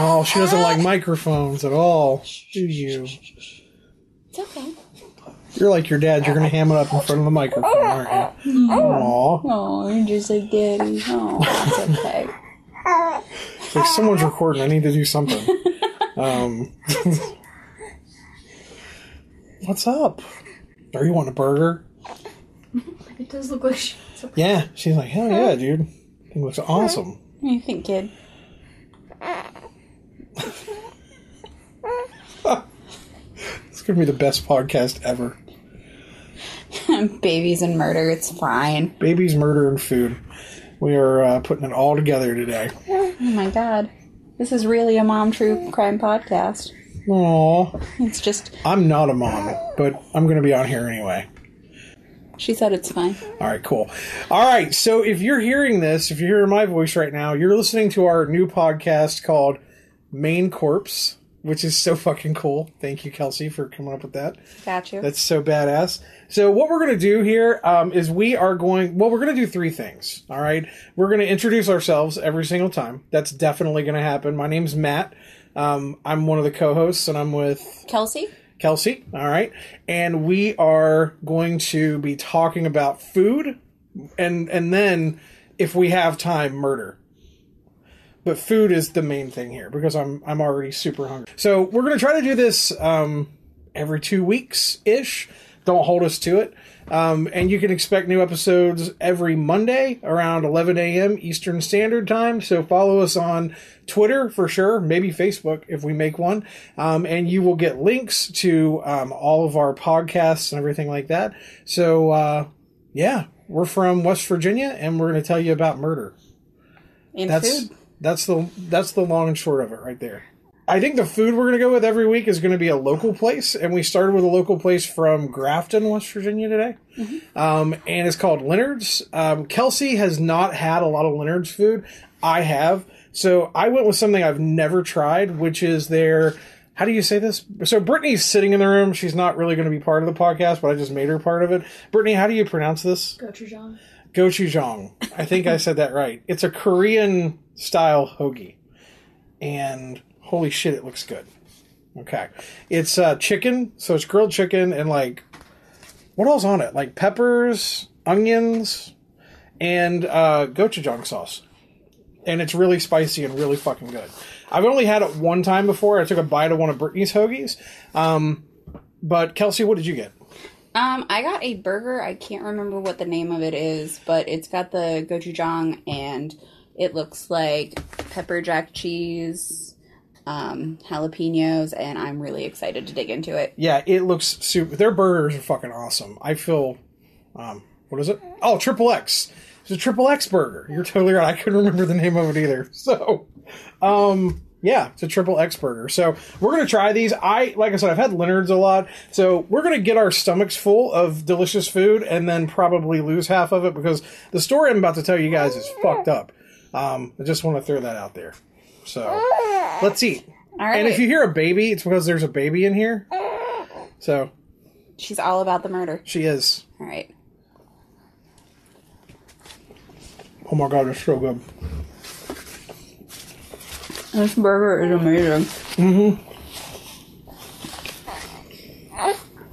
Oh, she doesn't like microphones at all. Do you? It's okay. You're like your dad. You're gonna ham it up in front of the microphone, aren't you? Aw. Oh, you're just like daddy. Oh, it's okay. Like someone's recording. I need to do something. Um, what's up? Are you want a burger? It does look like she. Yeah. She's like, hell yeah, dude. It looks awesome. What do you think, kid? Gonna be the best podcast ever. Babies and murder. It's fine. Babies, murder, and food. We are uh, putting it all together today. Oh my god. This is really a mom true crime podcast. Aw. It's just, I'm not a mom, but I'm gonna be on here anyway. she said it's fine. All right, cool. All right, so if you're hearing this, if you're hearing my voice right now, you're listening to our new podcast called Main Corpse, which is so fucking cool. Thank you, Kelsey, for coming up with that. Got you. That's so badass. So what we're going to do here um, is we are going. Well, we're going to do three things. All right, we're going to introduce ourselves every single time. That's definitely going to happen. My name's Matt. Um, I'm one of the co-hosts, and I'm with Kelsey? Kelsey. All right. And we are going to be talking about food and and then if we have time, murder. But food is the main thing here because I'm I'm already super hungry. So we're gonna try to do this um, every two weeks ish. Don't hold us to it. Um, and you can expect new episodes every Monday around 11 a.m. Eastern Standard Time. So follow us on Twitter for sure, maybe Facebook if we make one. Um, and you will get links to um, all of our podcasts and everything like that. So, uh, yeah, we're from West Virginia and we're going to tell you about murder. And That's food? That's the that's the long and short of it right there. I think the food we're going to go with every week is going to be a local place, and we started with a local place from Grafton, West Virginia today, um, and it's called Leonard's. Um, Kelsey has not had a lot of Leonard's food. I have, so I went with something I've never tried, which is their. How do you say this? So Brittany's sitting in the room. She's not really going to be part of the podcast, but I just made her part of it. Brittany, how do you pronounce this? Gochujang. gochujang. I think I said that right. It's a Korean style hoagie, and holy shit, it looks good. Okay, it's uh, chicken, so it's grilled chicken and like what else on it? Like peppers, onions, and uh, gochujang sauce, and it's really spicy and really fucking good. I've only had it one time before. I took a bite of one of Brittany's hoagies. Um, but Kelsey, what did you get? Um, I got a burger. I can't remember what the name of it is, but it's got the gochujang and it looks like pepper jack cheese, um, jalapenos, and I'm really excited to dig into it. Yeah, it looks super. Their burgers are fucking awesome. I feel, um, what is it? Oh, Triple X. It's a Triple X burger. You're totally right. I couldn't remember the name of it either. So, um, yeah, it's a Triple X burger. So we're gonna try these. I, like I said, I've had Leonard's a lot. So we're gonna get our stomachs full of delicious food and then probably lose half of it because the story I'm about to tell you guys is fucked up. Um, I just want to throw that out there. So let's eat. All right. And if you hear a baby, it's because there's a baby in here. So She's all about the murder. she is. All right. Oh my god, it's so good. This burger is amazing. Mm-hmm.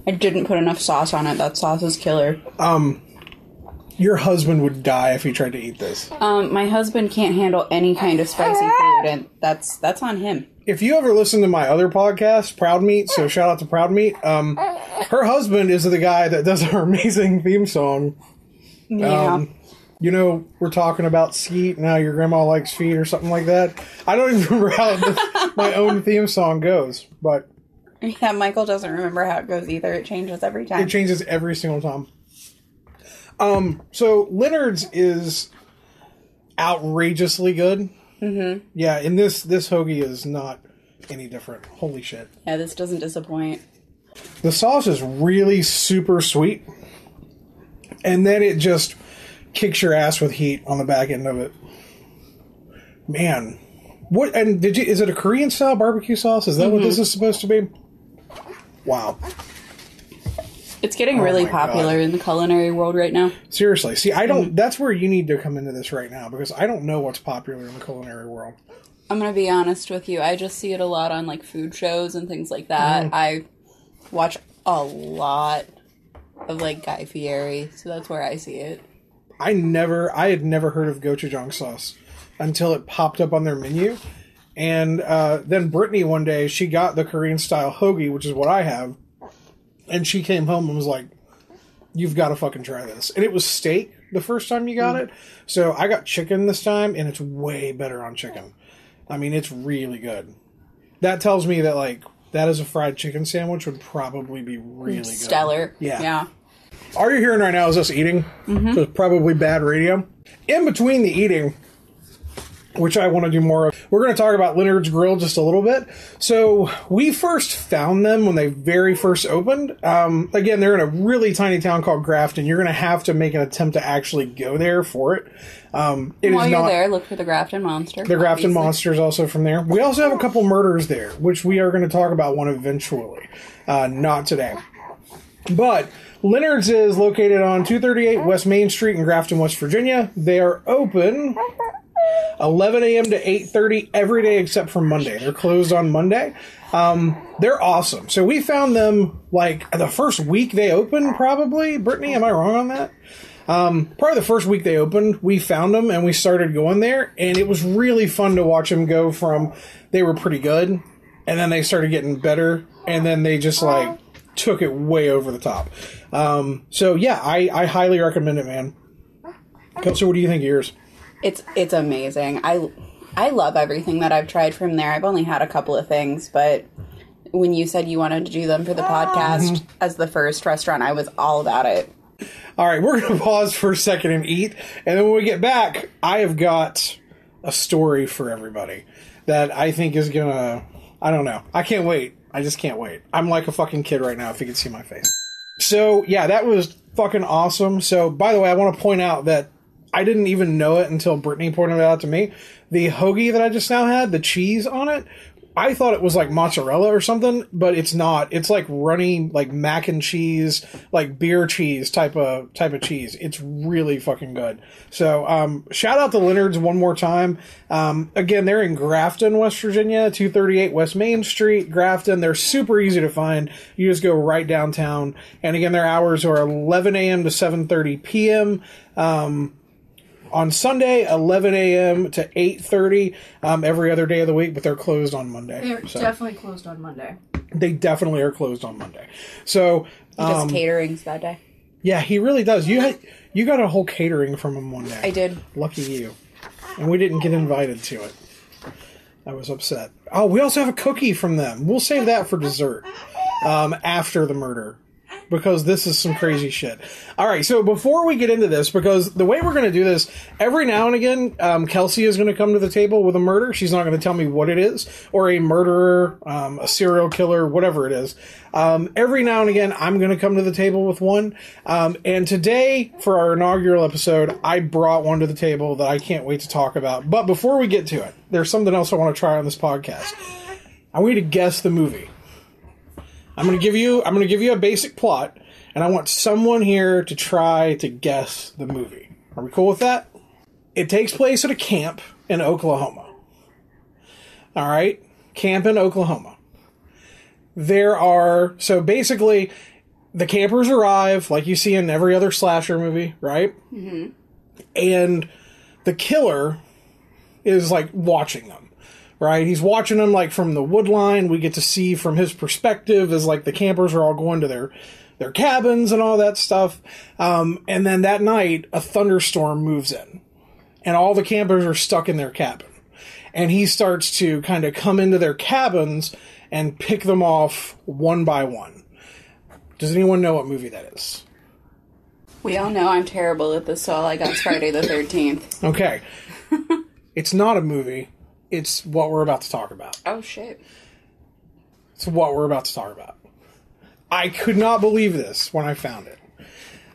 I didn't put enough sauce on it. That sauce is killer. Your husband would die if he tried to eat this. Um, my husband can't handle any kind of spicy food, and that's that's on him. If you ever listen to my other podcast, Proud Meat, so shout out to Proud Meat. Um, her husband is the guy that does our amazing theme song. Yeah. Um, you know, we're talking about skeet and how your grandma likes feet or something like that. I don't even remember how my own theme song goes, but yeah, Michael doesn't remember how it goes either. It changes every time. It changes every single time. Um, so Leonard's is outrageously good. Mm-hmm. Yeah, and this this hoagie is not any different. Holy shit! yeah, this doesn't disappoint. The sauce is really super sweet, and then it just kicks your ass with heat on the back end of it. Man, what? And did you? Is it a Korean style barbecue sauce? Is that what this is supposed to be? Wow. It's getting really Oh my popular God. in the culinary world right now. Seriously, see, I Mm-hmm. don't. That's where you need to come into this right now because I don't know what's popular in the culinary world. I'm gonna be honest with you. I just see it a lot on like food shows and things like that. I watch a lot of like Guy Fieri, so that's where I see it. I never, I had never heard of gochujang sauce until it popped up on their menu. And uh, then Brittany one day, she got the Korean style hoagie, which is what I have. And she came home and was like, You've got to fucking try this. And it was steak the first time you got mm. it. So I got chicken this time, and it's way better on chicken. I mean, it's really good. That tells me that, like, that is a fried chicken sandwich would probably be really good. Stellar. Yeah. Yeah. All you're hearing right now is us eating. Mm-hmm. So it's probably bad radio. In between the eating, which I want to do more of, we're going to talk about Leonard's Grill just a little bit. So we first found them when they very first opened. Um, again, they're in a really tiny town called Grafton. You're going to have to make an attempt to actually go there for it. Um, it is While you're not. there, look for the Grafton Monster. The Grafton obviously. Monster is also from there. We also have a couple murders there, which we are going to talk about one eventually. Uh, not today. But Leonard's is located on 238 West Main Street in Grafton, West Virginia. They are open 11 a.m. to 8:30 every day except for Monday. They're closed on Monday. Um, they're awesome. So we found them like the first week they opened, probably. Brittany, am I wrong on that? Um, probably the first week they opened, we found them and we started going there, and it was really fun to watch them go from they were pretty good, and then they started getting better, and then they just like took it way over the top. Um, so yeah, I, I highly recommend it, man. Kelsey, what do you think of yours? It's it's amazing. I I love everything that I've tried from there. I've only had a couple of things, but when you said you wanted to do them for the podcast Mm-hmm. as the first restaurant, I was all about it. All right, we're going to pause for a second and eat. And then when we get back, I have got a story for everybody that I think is going to, I don't know. I can't wait. I just can't wait. I'm like a fucking kid right now if you can see my face. So, yeah, that was fucking awesome. So, by the way, I want to point out that I didn't even know it until Brittany pointed it out to me. The hoagie that I just now had, the cheese on it, I thought it was like mozzarella or something, but it's not. It's like runny, like mac and cheese, like beer cheese type of type of cheese. It's really fucking good. So, um, shout out to Leonard's one more time. Um, again, they're in Grafton, West Virginia, two thirty eight West Main Street, Grafton. They're super easy to find. You just go right downtown, and again, their hours are eleven a.m. to seven thirty p.m. Um, on Sunday, 11 a.m. to 8:30 um, every other day of the week, but they're closed on Monday. They're So definitely closed on Monday. they definitely are closed on Monday. So Just um, caterings that day. yeah, he really does. You had, you got a whole catering from him one day. I did. Lucky you. And we didn't get invited to it. I was upset. Oh, we also have a cookie from them. We'll save that for dessert um, after the murder because this is some crazy shit. All right, so before we get into this, because the way we're going to do this, every now and again, um, Kelsey is going to come to the table with a murder. She's not going to tell me what it is, or a murderer, um, a serial killer, whatever it is. Um, every now and again, I'm going to come to the table with one. Um, and today, for our inaugural episode, I brought one to the table that I can't wait to talk about. But before we get to it, there's something else I want to try on this podcast. I want you to guess the movie. I'm going to give you I'm going to give you a basic plot and I want someone here to try to guess the movie. Are we cool with that? It takes place at a camp in Oklahoma. All right? Camp in Oklahoma. There are so basically the campers arrive like you see in every other slasher movie, right? Mm-hmm. And the killer is like watching them right? He's watching them like from the wood line. We get to see from his perspective as like the campers are all going to their their cabins and all that stuff. Um, and then that night, a thunderstorm moves in, and all the campers are stuck in their cabin. And he starts to kind of come into their cabins and pick them off one by one. Does anyone know what movie that is? We all know I'm terrible at this, so all I got is Friday the 13th. Okay. it's not a movie. It's what we're about to talk about. Oh, shit. It's what we're about to talk about. I could not believe this when I found it.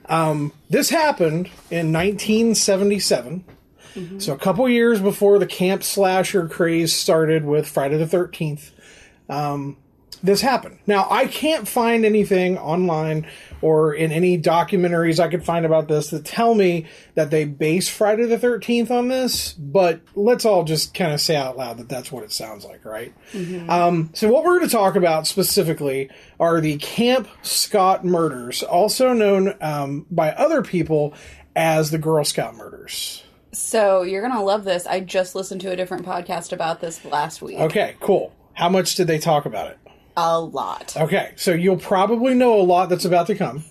Um, this happened in 1977, so a couple years before the camp slasher craze started with Friday the 13th. Um, this happened. Now, I can't find anything online or in any documentaries I could find about this that tell me that they base Friday the 13th on this, but let's all just kind of say out loud that that's what it sounds like, right? Um, so, what we're going to talk about specifically are the Camp Scott murders, also known um, by other people as the Girl Scout murders. So you're gonna love this. I just listened to a different podcast about this last week. Okay, cool. How much did they talk about it? A lot. Okay, so you'll probably know a lot that's about to come,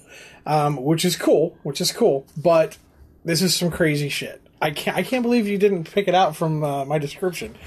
um, which is cool, which is cool. But this is some crazy shit. I can't, I can't believe you didn't pick it out from uh, my description.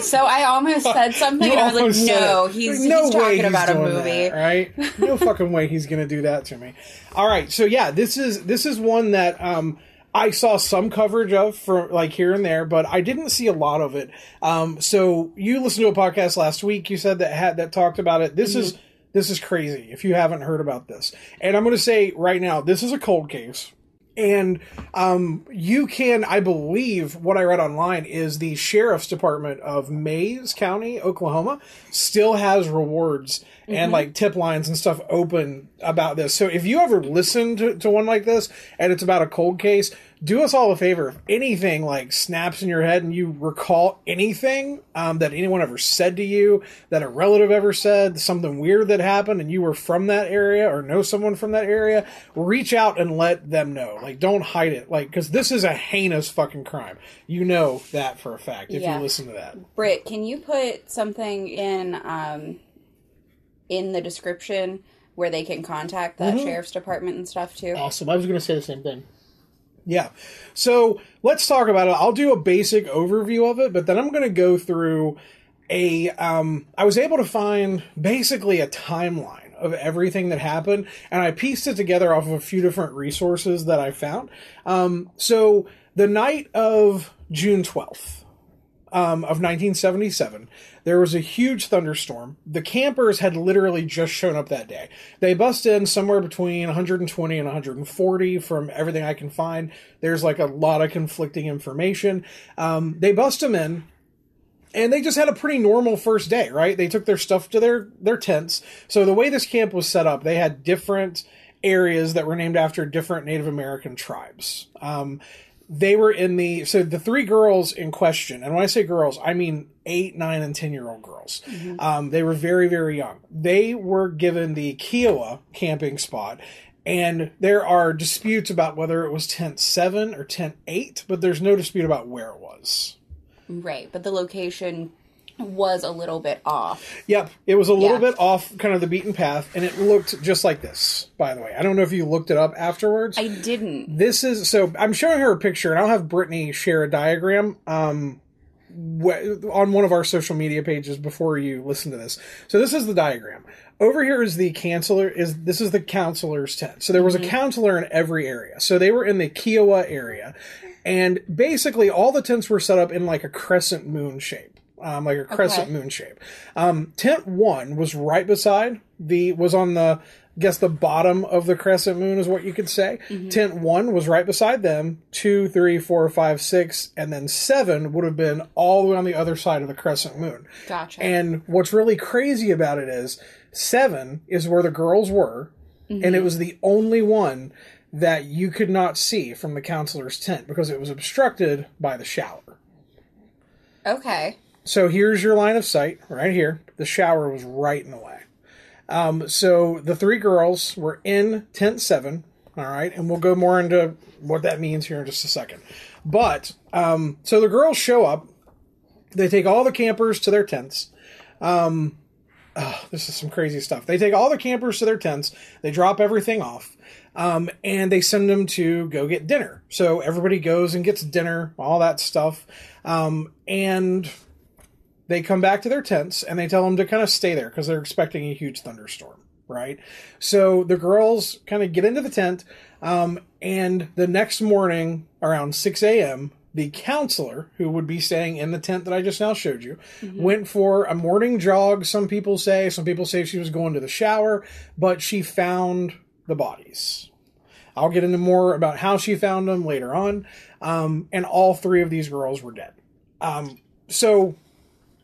So I almost said something, and I was like, "No, he's, no he's talking he's about a movie." that, right? No fucking way he's gonna do that to me. All right, so yeah, this is this is one that um, I saw some coverage of for like here and there, but I didn't see a lot of it. Um, so you listened to a podcast last week. You said that had that talked about it. This is this is crazy. If you haven't heard about this, and I'm going to say right now, this is a cold case. And um, you can, I believe, what I read online is the sheriff's department of Mayes County, Oklahoma, still has rewards and like tip lines and stuff open about this. So if you ever listen to, to one like this and it's about a cold case, do us all a favor. If anything like snaps in your head and you recall anything um, that anyone ever said to you, that a relative ever said, something weird that happened, and you were from that area or know someone from that area, reach out and let them know. Like, don't hide it. Like, because this is a heinous fucking crime. You know that for a fact if Yeah. you listen to that. Britt, can you put something in um, in the description where they can contact that Mm-hmm. sheriff's department and stuff too? Awesome. I was going to say the same thing. Yeah. So let's talk about it. I'll do a basic overview of it, but then I'm going to go through a. Um, I was able to find basically a timeline of everything that happened, and I pieced it together off of a few different resources that I found. Um, so the night of June 12th, um, of 1977, there was a huge thunderstorm. The campers had literally just shown up that day. They bust in somewhere between 120 and 140 from everything I can find. There's like a lot of conflicting information. Um, they bust them in. And they just had a pretty normal first day, right? They took their stuff to their their tents. So the way this camp was set up, they had different areas that were named after different Native American tribes. Um, they were in the so the three girls in question and when i say girls i mean eight nine and ten year old girls um, they were very very young. They were given the kiowa camping spot and there are disputes about whether it was tent 7 or tent 8 but there's no dispute about where it was. Right, but the location was a little bit off. Yep, it was a little Yeah. bit off kind of the beaten path, and it looked just like this. By the way, I don't know if you looked it up afterwards. I didn't. this is so. I'm showing her a picture, and I'll have Brittany share a diagram um, on one of our social media pages before you listen to this. So this is the diagram. Over here is the counselor. Is this is the counselor's tent? So there was a counselor in every area. So they were in the Kiowa area, and basically all the tents were set up in like a crescent moon shape um, like a crescent Okay. moon shape. Um, tent one was right beside the was on the I guess the bottom of the crescent moon is what you could say. Tent one was right beside them. Two, three, four, five, six, and then seven would have been all the way on the other side of the crescent moon. Gotcha. And what's really crazy about it is seven is where the girls were, and it was the only one that you could not see from the counselor's tent because it was obstructed by the shower. okay. So here's your line of sight right here. The shower was right in the way. Um, so the three girls were in tent seven. All right, and we'll go more into what that means here in just a second. But um, so the girls show up. They take all the campers to their tents. Um, oh, this is some crazy stuff. They take all the campers to their tents. They drop everything off. Um, and they send them to go get dinner. So everybody goes and gets dinner, all that stuff. Um, and they come back to their tents and they tell them to kind of stay there because they're expecting a huge thunderstorm, right? So the girls kind of get into the tent, um, and the next morning around 6 a.m., the counselor, who would be staying in the tent that I just now showed you, went for a morning jog. Some people say, some people say she was going to the shower, but she found the bodies. I'll get into more about how she found them later on. Um, and all three of these girls were dead. Um, so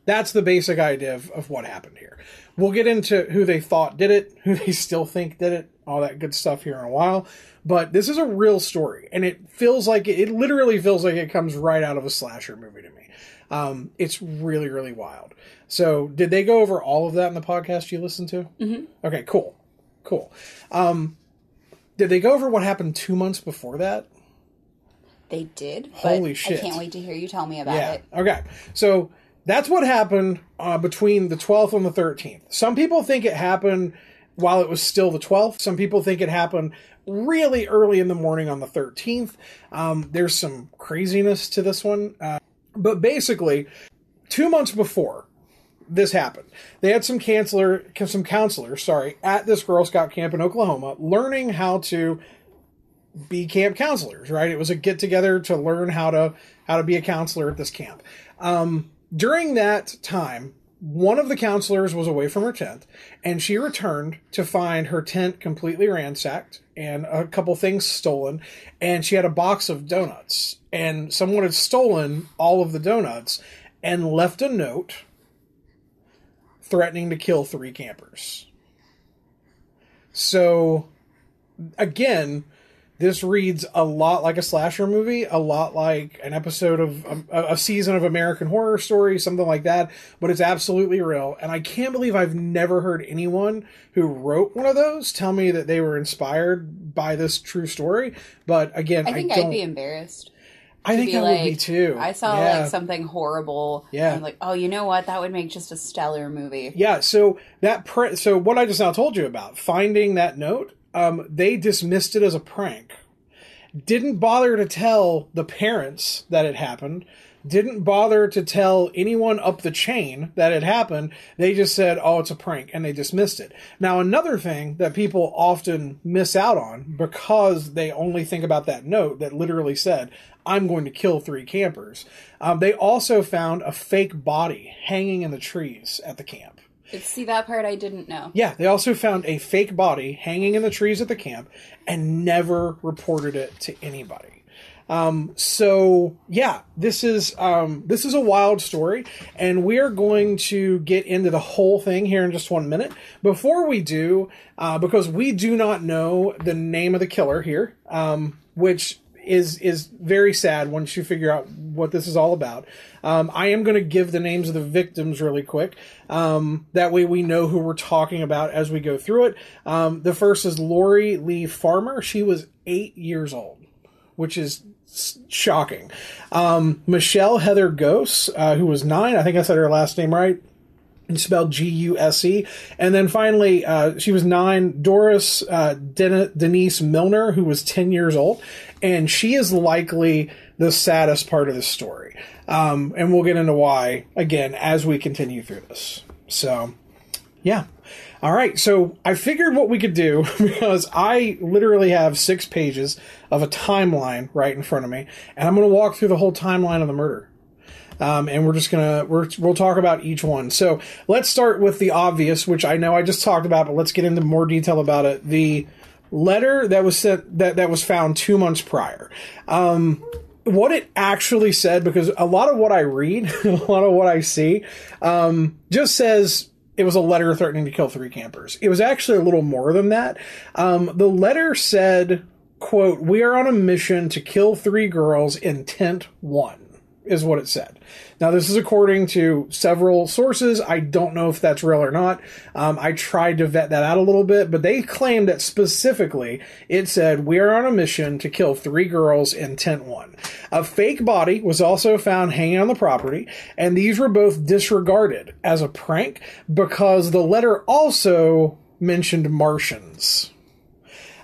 That's the basic idea of, of what happened here. We'll get into who they thought did it, who they still think did it, all that good stuff here in a while. But this is a real story, and it feels like it literally feels like it comes right out of a slasher movie to me. Um, it's really, really wild. So, did they go over all of that in the podcast you listened to? Mm-hmm. Okay, cool, cool. Um, did they go over what happened two months before that? They did. Holy but shit. I can't wait to hear you tell me about Yeah. it. Okay. So that's what happened uh, between the 12th and the 13th. Some people think it happened while it was still the 12th. Some people think it happened really early in the morning on the 13th. Um, there's some craziness to this one. Uh, but basically, two months before this happened, they had some counselor, some counselors, sorry, at this Girl Scout camp in Oklahoma, learning how to be camp counselors. Right? It was a get together to learn how to how to be a counselor at this camp. Um, during that time, one of the counselors was away from her tent, and she returned to find her tent completely ransacked and a couple things stolen. And she had a box of donuts, and someone had stolen all of the donuts and left a note threatening to kill three campers. So, again, this reads a lot like a slasher movie, a lot like an episode of a, a season of American Horror Story, something like that. But it's absolutely real, and I can't believe I've never heard anyone who wrote one of those tell me that they were inspired by this true story. But again, I think don't. I'd be embarrassed. I think I like, would be too. I saw Yeah. like something horrible. Yeah. And I'm like, oh, you know what? That would make just a stellar movie. Yeah, so that pre- so what I just now told you about finding that note, um, they dismissed it as a prank. Didn't bother to tell the parents that it happened. Didn't bother to tell anyone up the chain that it happened. They just said, "Oh, it's a prank," and they dismissed it. Now, another thing that people often miss out on because they only think about that note that literally said, "I'm going to kill three campers." Um, they also found a fake body hanging in the trees at the camp. See that part I didn't know. Yeah, they also found a fake body hanging in the trees at the camp and never reported it to anybody. Um, so yeah, this is um, this is a wild story, and we are going to get into the whole thing here in just one minute. Before we do, uh, because we do not know the name of the killer here, um, which is is very sad once you figure out what this is all about. Um, I am going to give the names of the victims really quick. Um, that way we know who we're talking about as we go through it. Um, the first is Lori Lee Farmer. She was eight years old, which is shocking. Um, Michelle Heather Gose, uh, who was nine. I think I said her last name right. Spelled G U S E. And then finally, uh, she was nine. Doris uh, Den- Denise Milner, who was 10 years old. And she is likely the saddest part of the story. Um, and we'll get into why again as we continue through this. So, yeah. All right. So I figured what we could do because I literally have six pages of a timeline right in front of me, and I'm going to walk through the whole timeline of the murder um, and we're just gonna we're, we'll talk about each one. So let's start with the obvious, which I know I just talked about, but let's get into more detail about it. The letter that was sent that that was found two months prior. Um, what it actually said, because a lot of what I read, a lot of what I see, um, just says it was a letter threatening to kill three campers. It was actually a little more than that. Um, the letter said, "quote We are on a mission to kill three girls. Intent one." is what it said. Now, this is according to several sources. I don't know if that's real or not. Um, I tried to vet that out a little bit, but they claimed that specifically it said, We are on a mission to kill three girls in tent one. A fake body was also found hanging on the property, and these were both disregarded as a prank because the letter also mentioned Martians.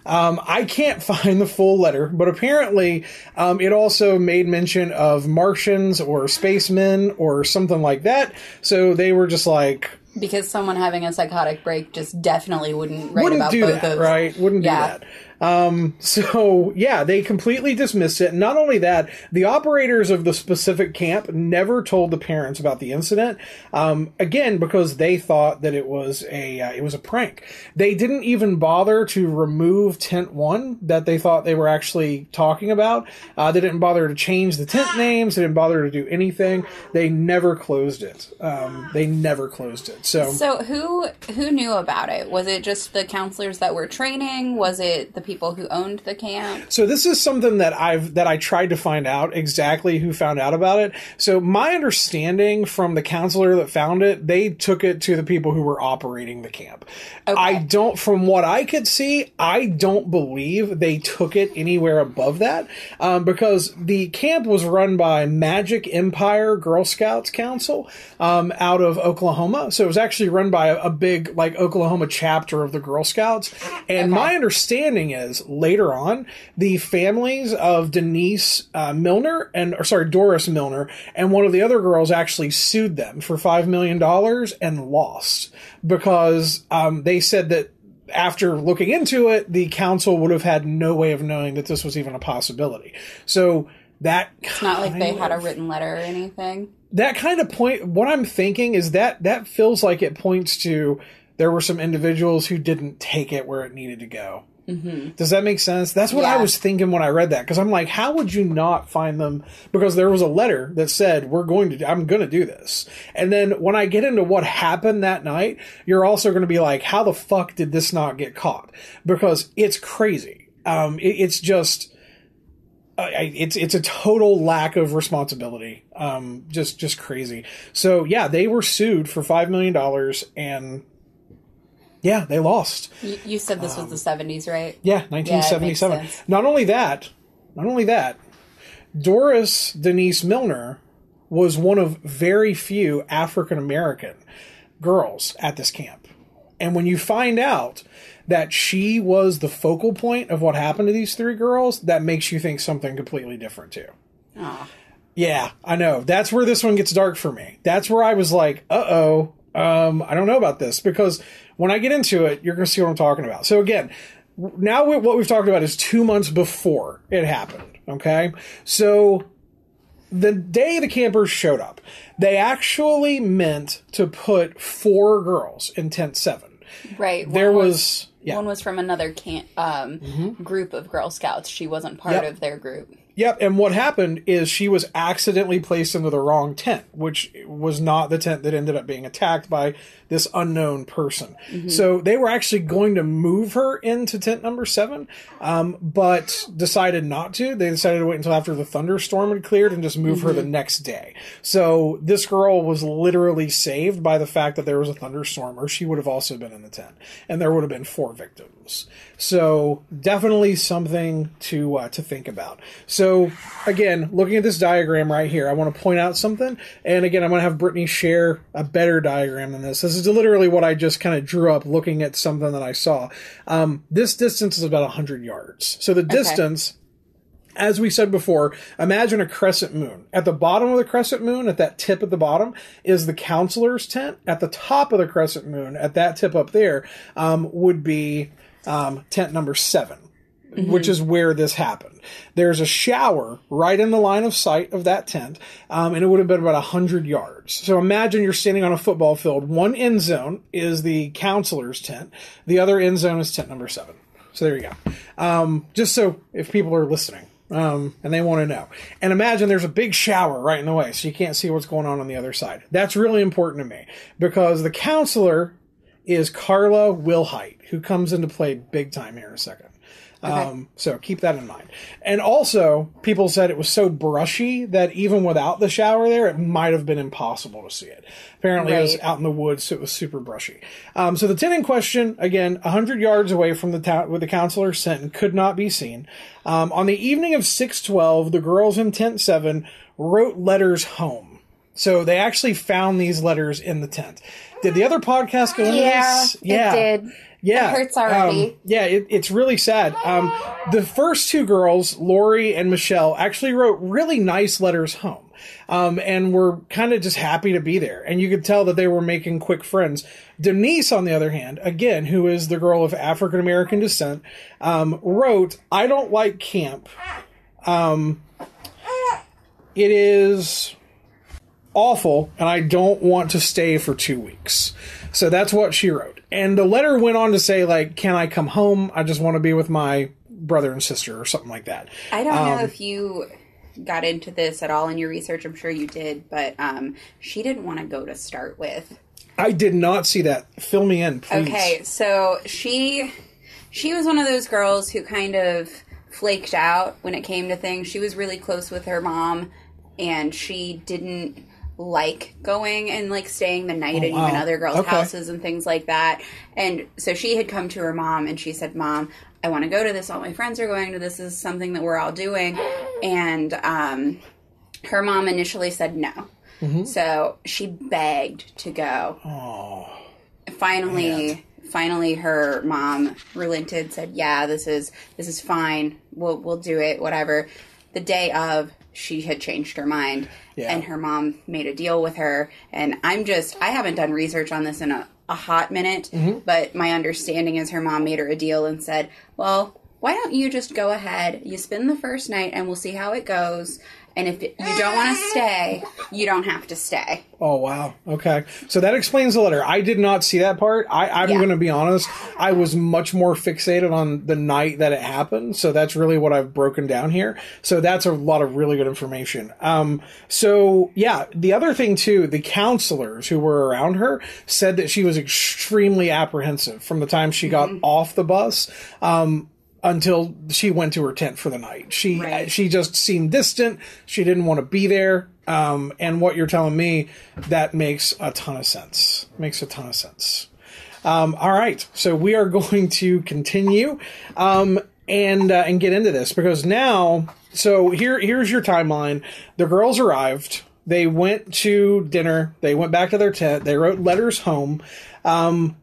Um, I can't find the full letter, but apparently um, it also made mention of Martians or spacemen or something like that. So they were just like, Because someone having a psychotic break just definitely wouldn't write wouldn't about do both that, of right? Wouldn't Yeah. do that. Um, so yeah, they completely dismissed it. Not only that, the operators of the specific camp never told the parents about the incident. Um, again, because they thought that it was a uh, it was a prank. They didn't even bother to remove tent one that they thought they were actually talking about. Uh, they didn't bother to change the tent names. They didn't bother to do anything. They never closed it. Um, they never closed it. So So who who knew about it? Was it just the counselors that were training? Was it the people who owned the camp? So this is something that I've that I tried to find out exactly who found out about it. So my understanding from the counselor that found it, they took it to the people who were operating the camp. I don't from what I could see, I don't believe they took it anywhere above that um, because the camp was run by Magic Empire Girl Scouts Council um, out of Oklahoma. So it was actually run by a, a big like Oklahoma chapter of the Girl Scouts. And my understanding is later on, the families of Denise uh, Milner and or sorry Doris Milner and one of the other girls actually sued them for five million dollars and lost because um, they said that after looking into it, the council would have had no way of knowing that this was even a possibility. So that It's not like they had a written letter or anything. that kind of point what i'm thinking is that that feels like it points to there were some individuals who didn't take it where it needed to go mm-hmm. does that make sense that's what i was thinking when i read that because i'm like how would you not find them because there was a letter that said we're going to i'm going to do this and then when i get into what happened that night you're also going to be like how the fuck did this not get caught because it's crazy um, it, it's just I, I- it's it's a total lack of responsibility. Um, just just crazy. So yeah, they were sued for five million dollars, and yeah, they lost. You, you said this was the seventies, right? Yeah, nineteen seventy seven. makes sense. Not only that, not only that, Doris Denise Milner was one of very few African American girls at this camp. And when you find out that she was the focal point of what happened to these three girls, that makes you think something completely different too. Aw. Yeah, I know. That's where this one gets dark for me. That's where I was like, uh oh, um, I don't know about this because when I get into it, you're going to see what I'm talking about. So again, now what we've talked about is two months before it happened. Okay. So the day the campers showed up, they actually meant to put four girls in tent seven. Right. There one was, yeah. Mm-hmm. one was from another camp, um, group of Girl Scouts. She wasn't part Yep. of their group. Yep, and what happened is she was accidentally placed into the wrong tent, which was not the tent that ended up being attacked by this unknown person. So they were actually going to move her into tent number seven, um, but decided not to. They decided to wait until after the thunderstorm had cleared and just move her the next day. So this girl was literally saved by the fact that there was a thunderstorm, or she would have also been in the tent, and there would have been four victims. So definitely something to uh, to think about. So again, looking at this diagram right here, I want to point out something. And again, I'm going to have Brittany share a better diagram than this. This is literally what I just kind of drew up looking at something that I saw. Um, this distance is about 100 yards. So the distance as we said before, imagine a crescent moon. At the bottom of the crescent moon, at that tip at the bottom, is the counselor's tent. At the top of the crescent moon, at that tip up there, um, would be um, tent number 7 which is where this happened. There's a shower right in the line of sight of that tent, um, and it would have been about 100 yards. So imagine you're standing on a football field. One end zone is the counselor's tent, the other end zone is tent number seven. So there you go. Um, just so if people are listening um, and they want to know. And imagine there's a big shower right in the way, so you can't see what's going on on the other side. That's really important to me because the counselor is Carla Wilhite, who comes into play big time here in a second. Um, so keep that in mind. And also, people said it was so brushy that even without the shower there, it might have been impossible to see it. Apparently, it was out in the woods, so it was super brushy. Um, so the tent in question, again, 100 yards away from the town where the counselor sent and could not be seen. Um, on the evening of 612, the girls in tent 7 wrote letters home. So they actually found these letters in the tent. Did the other podcast go into Yeah, this? it did. Yeah, It hurts already. Um, yeah, it, it's really sad. Um, the first two girls, Lori and Michelle, actually wrote really nice letters home, um, and were kind of just happy to be there. And you could tell that they were making quick friends. Denise, on the other hand, again, who is the girl of African American descent, um, wrote, "I don't like camp. Um, it is." awful and I don't want to stay for two weeks. So that's what she wrote. And the letter went on to say, like, can I come home? I just want to be with my brother and sister or something like that. I don't Um, know if you got into this at all in your research. I'm sure you did, but um, she didn't want to go to start with. I did not see that. Fill me in, please. Okay, so she she was one of those girls who kind of flaked out when it came to things. She was really close with her mom, and she didn't like going and like staying the night at wow. even other girls' Okay. houses and things like that. And so she had come to her mom and she said, "Mom, I want to go to this. All my friends are going to this. This is something that we're all doing." And um, her mom initially said no. So she begged to go finally finally her mom relented said yeah this is this is fine we'll we'll do it whatever the day of she had changed her mind Yeah. and her mom made a deal with her and i'm just i haven't done research on this in a, a hot minute mm-hmm. but my understanding is her mom made her a deal and said well why don't you just go ahead you spend the first night and we'll see how it goes and if you don't want to stay you don't have to stay Oh wow. Okay. So that explains the letter. I did not see that part. I, I'm Yeah. going to be honest. I was much more fixated on the night that it happened. So that's really what I've broken down here. So that's a lot of really good information. Um, so yeah, the other thing too, the counselors who were around her said that she was extremely apprehensive from the time she got off the bus. Um, until she went to her tent for the night. She Right. she just seemed distant. She didn't want to be there. Um, and what you're telling me that makes a ton of sense. Makes a ton of sense. Um, all right, so we are going to continue um, and uh, and get into this because now, so here here's your timeline. The girls arrived. They went to dinner. They went back to their tent. They wrote letters home. Um,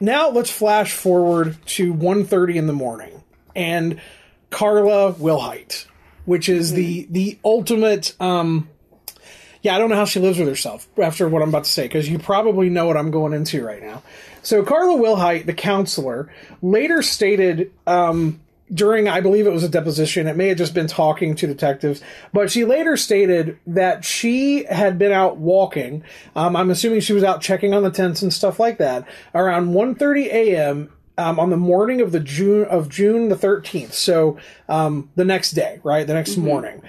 now let's flash forward to 1.30 in the morning and Carla Wilhite, which is the the ultimate. Um, yeah, I don't know how she lives with herself after what I'm about to say because you probably know what I'm going into right now. So Carla Wilhite, the counselor, later stated um, during, I believe it was a deposition. It may have just been talking to detectives, but she later stated that she had been out walking. Um, I'm assuming she was out checking on the tents and stuff like that around 1:30 a.m. Um, on the morning of the June of June the 13th. So um, the next day, right, the next morning.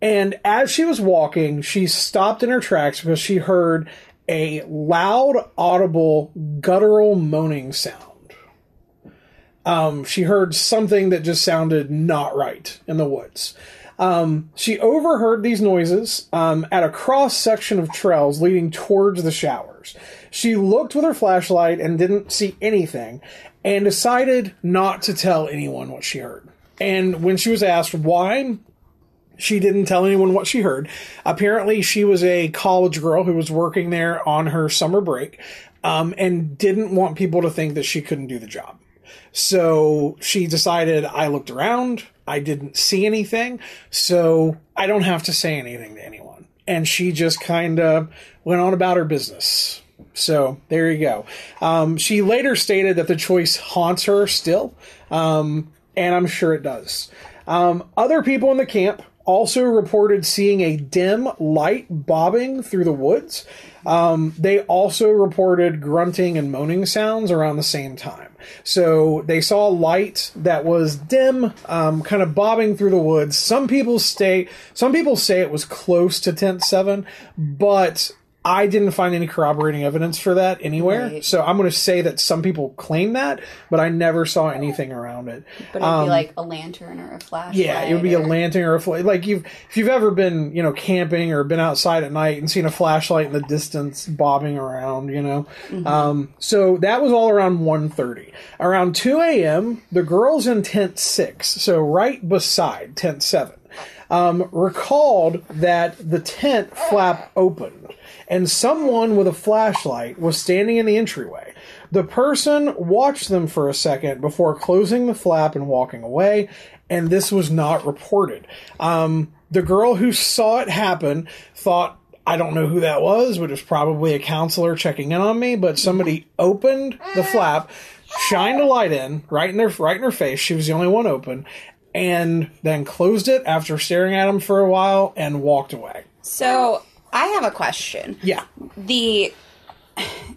And as she was walking, she stopped in her tracks because she heard a loud, audible, guttural moaning sound. Um, she heard something that just sounded not right in the woods. Um, she overheard these noises um, at a cross section of trails leading towards the showers. She looked with her flashlight and didn't see anything and decided not to tell anyone what she heard. And when she was asked why, she didn't tell anyone what she heard. Apparently, she was a college girl who was working there on her summer break um, and didn't want people to think that she couldn't do the job. So she decided, I looked around, I didn't see anything, so I don't have to say anything to anyone. And she just kind of went on about her business. So there you go. Um, she later stated that the choice haunts her still, um, and I'm sure it does. Um, other people in the camp also reported seeing a dim light bobbing through the woods. Um, they also reported grunting and moaning sounds around the same time. So they saw light that was dim, um, kind of bobbing through the woods. Some people stay, some people say it was close to tent seven, but I didn't find any corroborating evidence for that anywhere. Right. So I'm going to say that some people claim that, but I never saw anything around it. but it'd be like a lantern or a flashlight Um, Yeah, it would be a lantern or a fl- like you've if you've ever been you know camping or been outside at night and seen a flashlight in the distance bobbing around, you know. Um, so that was all around 1.30. Around two a.m., the girls in tent six, so right beside tent seven, um, recalled that the tent flap opened and someone with a flashlight was standing in the entryway. The person watched them for a second before closing the flap and walking away, and this was not reported. Um, the girl who saw it happen thought I don't know who that was, but it was probably a counselor checking in on me. But somebody opened the flap, shined a light in right in their right in her face. She was the only one open, and then closed it after staring at him for a while and walked away. So I have a question. Yeah, The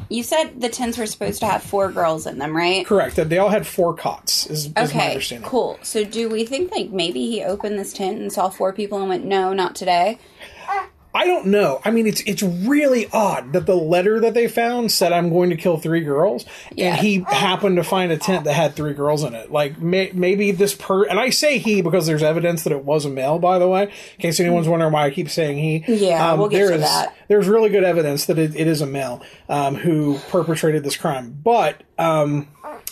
you said the tents were supposed to have four girls in them, right? correct. They all had four cots. Is, is my Okay, understanding. cool. So do we think like maybe he opened this tent and saw four people and went, "No, not today." I don't know. I mean, it's it's really odd that the letter that they found said I'm going to kill three girls, Yeah. and he happened to find a tent that had three girls in it. Like may, maybe this per and I say he because there's evidence that it was a male. By the way, in case anyone's wondering why I keep saying he. Yeah, we'll get there to is- that. There's really good evidence that it, it is a male um, who perpetrated this crime, but. Um,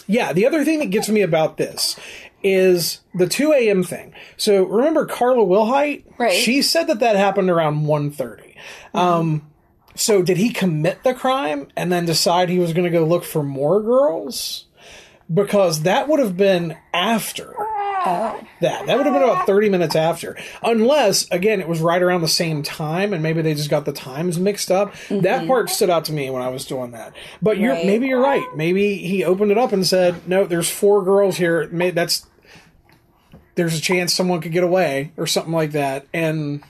yeah, the other thing that gets me about this is the 2 a.m. thing. So remember Carla Wilhite? Right. She said that that happened around 1.30. Um, so did he commit the crime and then decide he was going to go look for more girls? Because that would have been after that. That would have been about 30 minutes after. Unless, again, it was right around the same time and maybe they just got the times mixed up. That part stood out to me when I was doing that. But you're, Right. maybe you're right. Maybe he opened it up and said, no, there's four girls here. That's, there's a chance someone could get away or something like that. And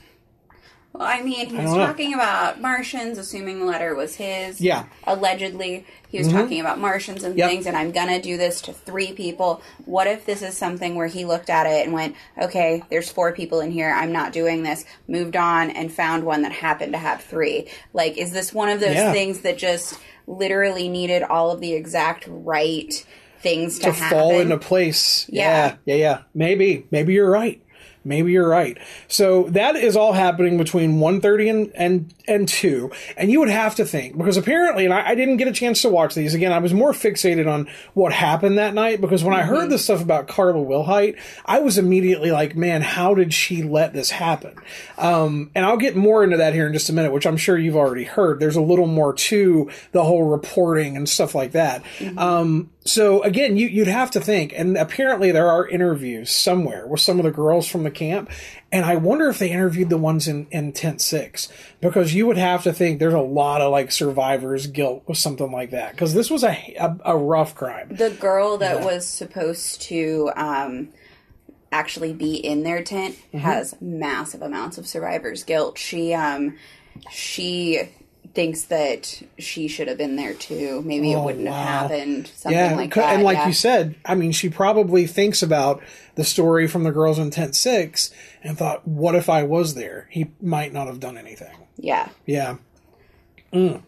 Well, I mean, he was don't know. talking about Martians, assuming the letter was his. Yeah. Mm-hmm. Allegedly, he was talking about Martians and Yep. things, and I'm gonna do this to three people. What if this is something where he looked at it and went, okay, there's four people in here, I'm not doing this, moved on, and found one that happened to have three? Like, is this one of those Yeah. things that just literally needed all of the exact right things to, to fall into place. Yeah. yeah, yeah, yeah. Maybe, maybe you're right. Maybe you're right. So that is all happening between 1.30 and, and, and 2. And you would have to think, because apparently, and I, I didn't get a chance to watch these, again, I was more fixated on what happened that night, because when I heard this stuff about Carla Wilhite, I was immediately like, man, how did she let this happen? Um, and I'll get more into that here in just a minute, which I'm sure you've already heard. There's a little more to the whole reporting and stuff like that. Um, so again, you, you'd have to think, and apparently there are interviews somewhere with some of the girls from the camp, and I wonder if they interviewed the ones in, in tent six, because you would have to think there's a lot of like survivors guilt with something like that, because this was a, a, a rough crime. the girl that was supposed to um, actually be in their tent Mm-hmm. has massive amounts of survivor's guilt. She um, she thinks that she should have been there too. Maybe it Oh, wouldn't wow. have happened. Something Yeah, like that. and like yeah. you said, I mean, she probably thinks about the story from the girls in tent six and thought, "What if I was there? He might not have done anything." yeah. Yeah. Mm.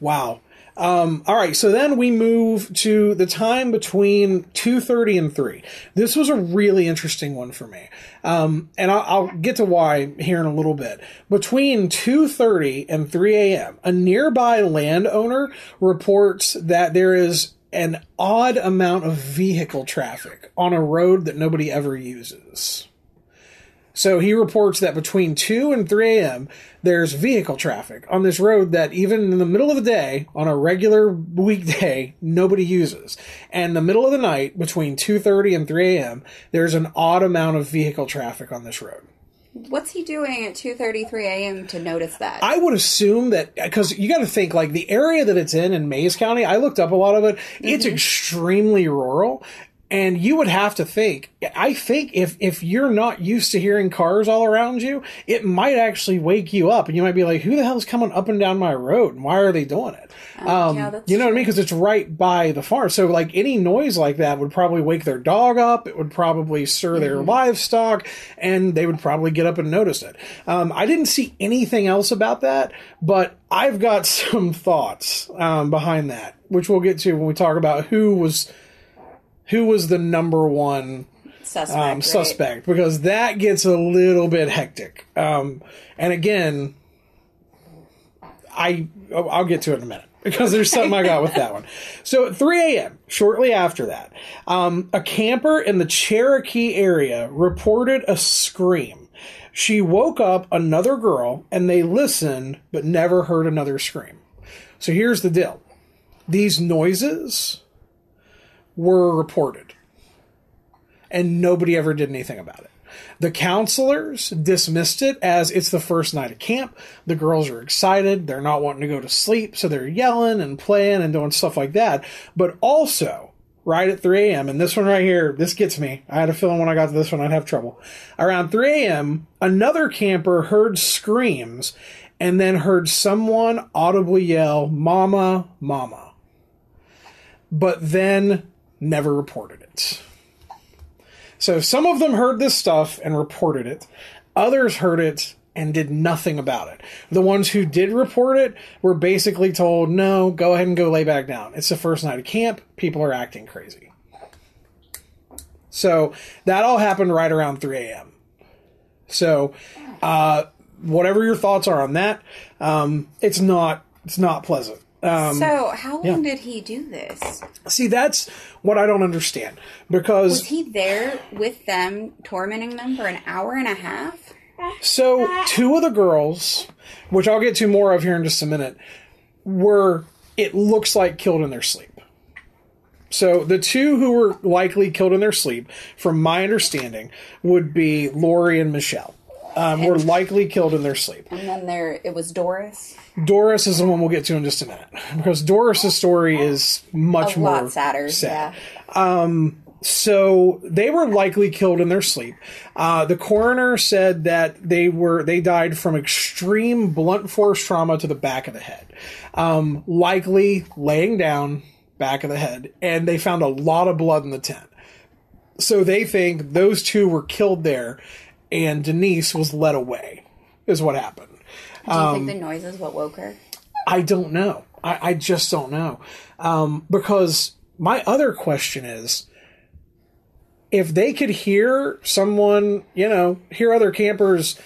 Wow. Um, all right, so then we move to the time between two thirty and three. This was a really interesting one for me, um, and I'll, I'll get to why here in a little bit. Between two thirty and three a.m., a nearby landowner reports that there is an odd amount of vehicle traffic on a road that nobody ever uses. So he reports that between 2 and 3 a.m., there's vehicle traffic on this road that even in the middle of the day, on a regular weekday, nobody uses. And the middle of the night, between 2.30 and 3 a.m., there's an odd amount of vehicle traffic on this road. What's he doing at two thirty three a.m. to notice that? I would assume that because you got to think like the area that it's in in Mayes County. I looked up a lot of it. It's mm-hmm. extremely rural, and you would have to think. I think if if you're not used to hearing cars all around you, it might actually wake you up, and you might be like, "Who the hell's coming up and down my road? And why are they doing it?" Um, yeah, you know what I mean? Because it's right by the farm. So like any noise like that would probably wake their dog up. It would probably stir their livestock, and they would probably get up and notice it. Um, I didn't see anything else about that, but I've got some thoughts um, behind that, which we'll get to when we talk about who was who was the number one suspect. um, right? suspect because that gets a little bit hectic. Um, and again, I I'll get to it in a minute because there's something I got with that one. So at 3 a.m. shortly after that, um, a camper in the Cherokee area reported a scream. She woke up another girl and they listened but never heard another scream. So here's the deal these noises were reported and nobody ever did anything about it. The counselors dismissed it as it's the first night of camp. The girls are excited. They're not wanting to go to sleep, so they're yelling and playing and doing stuff like that. But also, right at 3 a.m., and this one right here, this gets me. I had a feeling when I got to this one I'd have trouble. Around 3 a.m., another camper heard screams and then heard someone audibly yell, Mama, Mama. But then never reported it. So some of them heard this stuff and reported it. Others heard it and did nothing about it. The ones who did report it were basically told, no, go ahead and go lay back down. It's the first night of camp. People are acting crazy. So that all happened right around 3 a.m. So, uh, whatever your thoughts are on that, um, it's not it's not pleasant. Um, so, how long did he do this? see, that's what I don't understand because Was he there with them, tormenting them for an hour and a half? So, two of the girls, which I'll get to more of here in just a minute, were, it looks like, killed in their sleep. So, the two who were likely killed in their sleep, from my understanding, would be Lori and Michelle. Um, were likely killed in their sleep. And then there, it was Doris. Doris is the one we'll get to in just a minute because Doris's story is much A more lot sadder. sad. Yeah. so they were likely killed in their sleep. Uh, the coroner said that they were they died from extreme blunt force trauma to the back of the head, um, likely laying down back of the head, and they found a lot of blood in the tent. So they think those two were killed there, and Denise was led away. Is what happened. Do you Um, think the noise is what woke her? I don't know. I, I just don't know. Um, because my other question is if they could hear someone, you know, hear other campers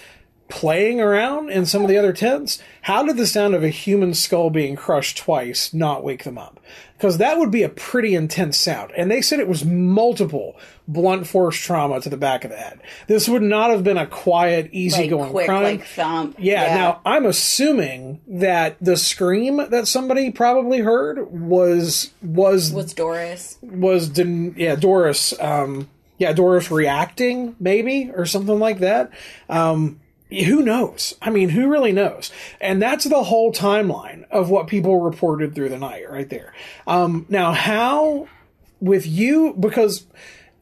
playing around in some of the other tents, how did the sound of a human skull being crushed twice not wake them up? Because that would be a pretty intense sound. And they said it was multiple blunt force trauma to the back of the head. This would not have been a quiet, easy Like going quick, crime. like thump. Yeah, now I'm assuming that the scream that somebody probably heard was was was Doris. was yeah Doris um yeah Doris reacting maybe or something like that. Um who knows? I mean, who really knows? And that's the whole timeline of what people reported through the night right there. Um now how with you because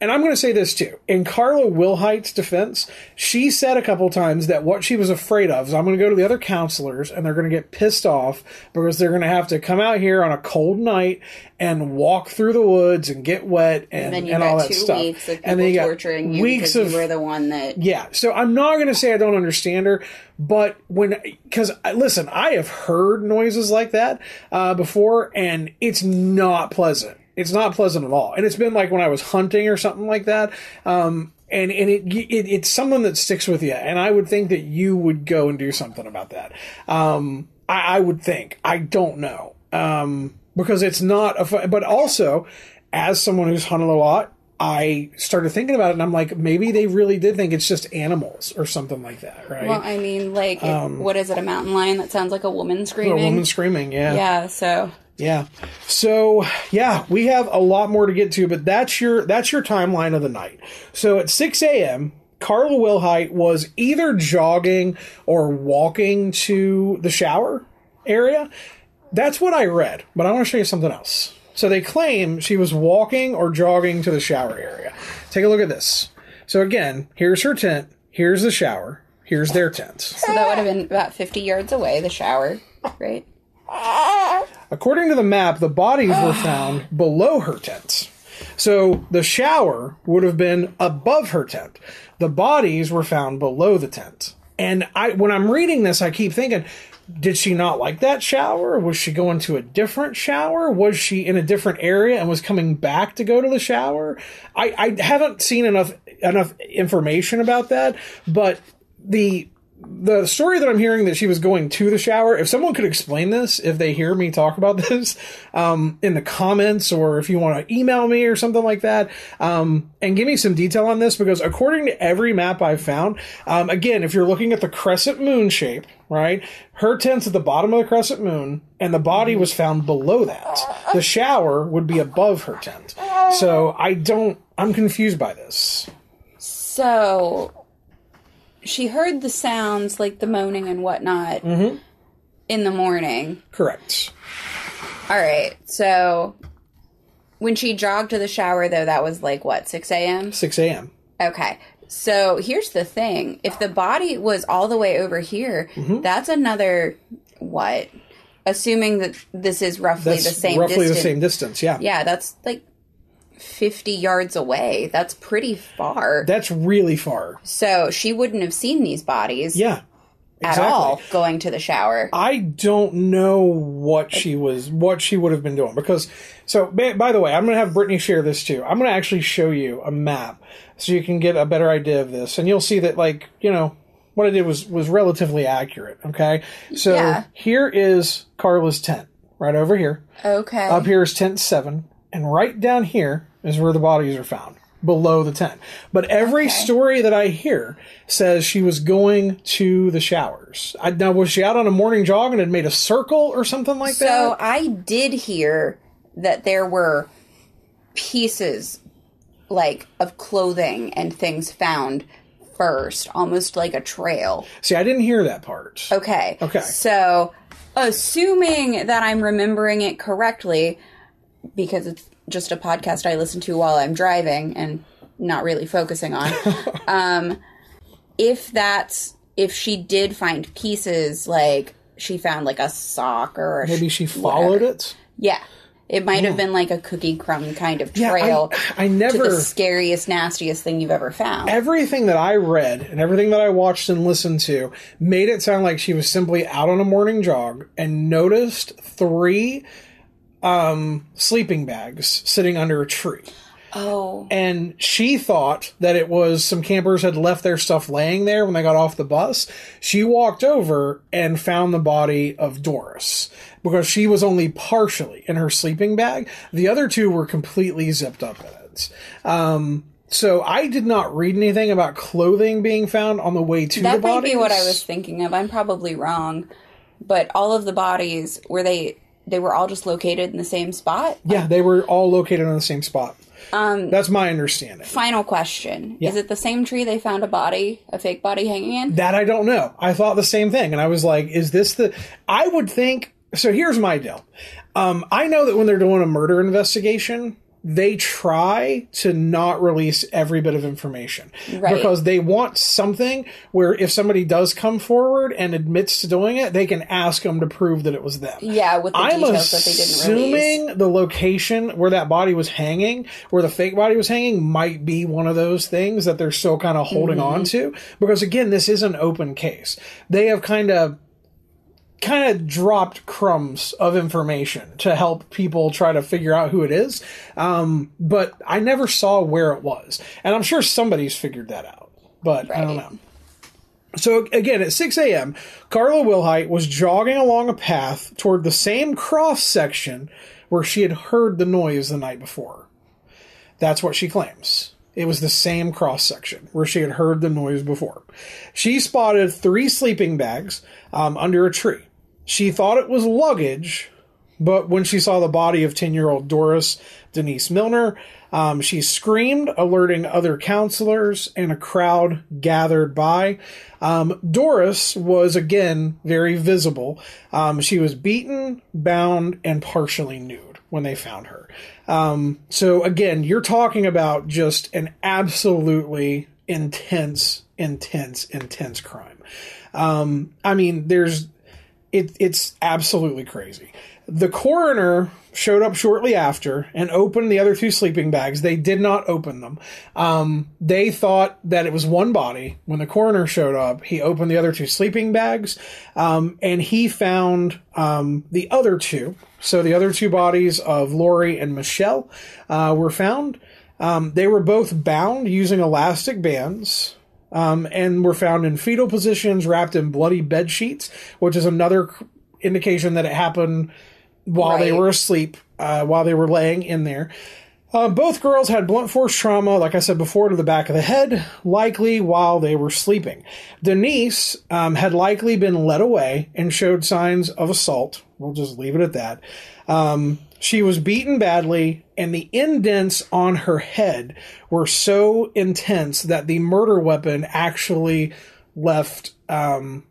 and I'm going to say this too. In Carla Wilhite's defense, she said a couple times that what she was afraid of is I'm going to go to the other counselors and they're going to get pissed off because they're going to have to come out here on a cold night and walk through the woods and get wet and, And and all that stuff. weeks of and then you got torturing you weeks because of you were the one that. yeah, so I'm not going to say I don't understand her, but when because listen, I have heard noises like that uh, before, and it's not pleasant. It's not pleasant at all, and it's been like when I was hunting or something like that. Um, and and it, it it's something that sticks with you, and I would think that you would go and do something about that. Um, I, I would think. I don't know um, because it's not a. fu- But also, as someone who's hunted a lot, I started thinking about it, and I'm like, maybe they really did think it's just animals or something like that, right? Well, I mean, like, it- what is it? A mountain lion that sounds like a woman Um, a screaming. woman screaming, yeah. yeah. So Yeah. So yeah, we have a lot more to get to, but that's your that's your timeline of the night. So at six AM, Carla Wilhite was either jogging or walking to the shower area. That's what I read, but I want to show you something else. So they claim she was walking or jogging to the shower area. Take a look at this. So again, here's her tent, here's the shower, here's their tent. so that would have been about fifty yards away. The shower, right? According to the map, the bodies were found below her tent. So the shower would have been above her tent. The bodies were found below the tent. And I when I'm reading this, I keep thinking, did she not like that shower? Was she going to a different shower? Was she in a different area and was coming back to go to the shower? I, I haven't seen enough enough information about that, but the the story that I'm hearing that she was going to the shower, if someone could explain this, if they hear me talk about this um, in the comments, or if you want to email me or something like that, um, and give me some detail on this, because according to every map I've found, um, again, if you're looking at the crescent moon shape, right, her tent's at the bottom of the crescent moon, and the body was found below that. The shower would be above her tent. So I don't, I'm confused by this. So she heard the sounds like the moaning and whatnot Mm-hmm. in the morning. Correct. All right. So when she jogged to the shower, though, that was like what, 6 a.m.? 6 a.m. Okay. So here's the thing if the body was all the way over here, Mm-hmm. that's another what? Assuming that this is roughly That's the same roughly distance. the same distance. Yeah. Yeah, that's like 50 yards away. That's pretty far. That's really far. so she wouldn't have seen these bodies Yeah. at all going to the shower. I don't know what she was, what she would have been doing because. So, by, by the way, I'm going to have Brittany share this too. I'm going to actually show you a map so you can get a better idea of this, and you'll see that, like, you know, what I did was was relatively accurate. Okay, so Yeah. here is Carla's tent, right over here. Okay. Up here is tent seven, and right down here is where the bodies are found, below the tent. But every Okay. story that I hear says she was going to the showers. I, now, was she out on a morning jog and had made a circle or something like So that? So I did hear that there were pieces like of clothing and things found first, almost like a trail. See, I didn't hear that part. Okay. Okay. So, assuming that I'm remembering it correctly, because it's just a podcast I listen to while I'm driving and not really focusing on, um, if that's if she did find pieces like she found like a sock or a Maybe sh- she followed whatever. it. Yeah. It might have been like a cookie crumb kind of Yeah, I- trail I never- the scariest, nastiest thing you've ever found. Everything that I read and everything that I watched and listened to made it sound like she was simply out on a morning jog and noticed three um, sleeping bags sitting under a tree. oh. and she thought that it was some campers had left their stuff laying there when they got off the bus. She walked over and found the body of Doris because she was only partially in her sleeping bag. The other two were completely zipped up in it. Um, so I did not read anything about clothing being found on the way to That the might bodies. be what I was thinking of. I'm probably wrong, but all of the bodies were they they were all just located in the same spot. Yeah, they were all located on the same spot. Um, That's my understanding. Final question: Yeah. Is it the same tree they found a body, a fake body hanging in? That I don't know. I thought the same thing, and I was like, "Is this the?" I would think. So here's my deal. Um, I know that when they're doing a murder investigation, they try to not release every bit of information Right. because they want something where if somebody does come forward and admits to doing it, they can ask them to prove that it was them. Yeah, with the I'm details that they didn't release. assuming the location where that body was hanging, where the fake body was hanging, might be one of those things that they're still kind of holding on Mm-hmm. to. Because again, this is an open case. They have kind of kind of dropped crumbs of information to help people try to figure out who it is. Um, but I never saw where it was. And I'm sure somebody's figured that out. But I don't know. So again, at 6 a.m., Carla Wilhite was jogging along a path toward the same cross section where she had heard the noise the night before. That's what she claims. It was the same cross section where she had heard the noise before. She spotted three sleeping bags um, under a tree. She thought it was luggage, but when she saw the body of 10 year old Doris Denise Milner, um, she screamed, alerting other counselors, and a crowd gathered by. Um, Doris was again very visible. Um, she was beaten, bound, and partially nude when they found her. Um, so again, you're talking about just an absolutely intense, intense, intense crime. Um, I mean, there's it, it's absolutely crazy. The coroner showed up shortly after and opened the other two sleeping bags. They did not open them. Um, they thought that it was one body. When the coroner showed up, he opened the other two sleeping bags um, and he found um, the other two. So the other two bodies of Lori and Michelle uh, were found. Um, they were both bound using elastic bands um, and were found in fetal positions, wrapped in bloody bed sheets, which is another indication that it happened while they were asleep, uh, while they were laying in there. Uh, both girls had blunt force trauma, like I said before, to the back of the head, likely while they were sleeping. Denise um, had likely been led away and showed signs of assault. We'll just leave it at that. Um, she was beaten badly, and the indents on her head were so intense that the murder weapon actually left um,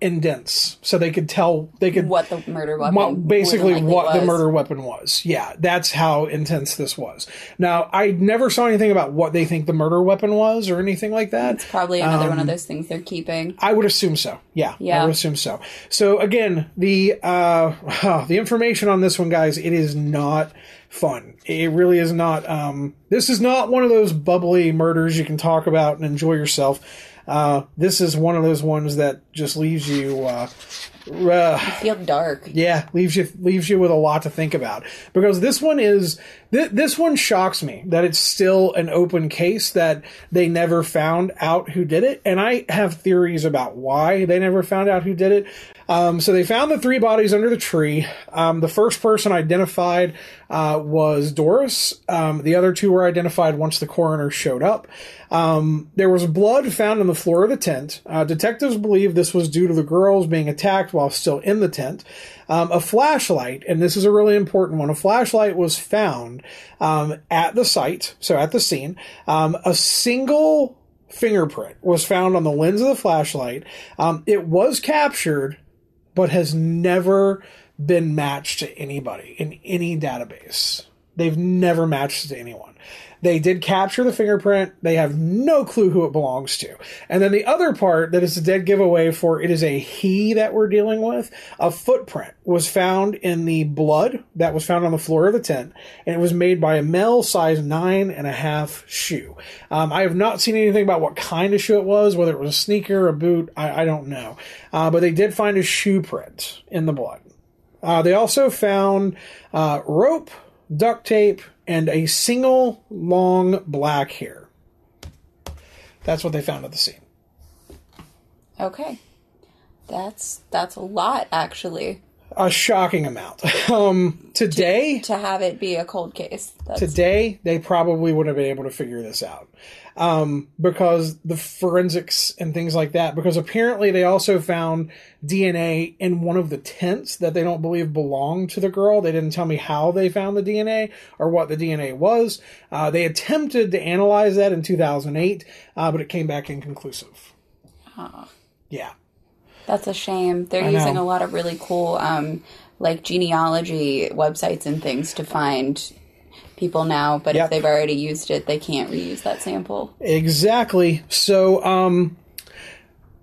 indents, so they could tell they could What the murder weapon? what, basically what the murder weapon was. Yeah, that's how intense this was. Now, I never saw anything about what they think the murder weapon was or anything like that. It's probably another Um, one of those things they're keeping. I would assume so. Yeah, I would assume so. So again, the uh, the information on this one, guys, it is not fun. It really is not. Um, this is not one of those bubbly murders you can talk about and enjoy yourself. Uh, this is one of those ones that just leaves you. Uh, uh, Feel dark. yeah, leaves you leaves you with a lot to think about because this one is th- this one shocks me that it's still an open case that they never found out who did it, and I have theories about why they never found out who did it. Um, so they found the three bodies under the tree. Um, the first person identified uh, was Doris. Um, the other two were identified once the coroner showed up. Um, there was blood found on the floor of the tent. Uh, detectives believe this was due to the girls being attacked while still in the tent. Um, a flashlight, and this is a really important one, a flashlight was found um, at the site, so at the scene. Um, a single fingerprint was found on the lens of the flashlight. Um, it was captured, but has never been matched to anybody in any database. They've never matched to anyone. They did capture the fingerprint. They have no clue who it belongs to. And then the other part that is a dead giveaway for it is a he that we're dealing with. A footprint was found in the blood that was found on the floor of the tent, and it was made by a male size nine and a half shoe. Um, I have not seen anything about what kind of shoe it was, whether it was a sneaker, a boot, I, I don't know. Uh, but they did find a shoe print in the blood. Uh, they also found uh, rope, duct tape, and a single long black hair. That's what they found at the scene. Okay. That's that's a lot actually A shocking amount. Um, today, to have it be a cold case. That's today they probably wouldn't have been able to figure this out um, because the forensics and things like that because apparently they also found dna in one of the tents that they don't believe belonged to the girl. They didn't tell me how they found the dna or what the dna was. Uh, they attempted to analyze that in 2008 uh, but it came back inconclusive. Yeah. That's a shame. They're I using know. a lot of really cool, um, like genealogy websites and things to find people now. But Yep. if they've already used it, they can't reuse that sample. Exactly. So, um,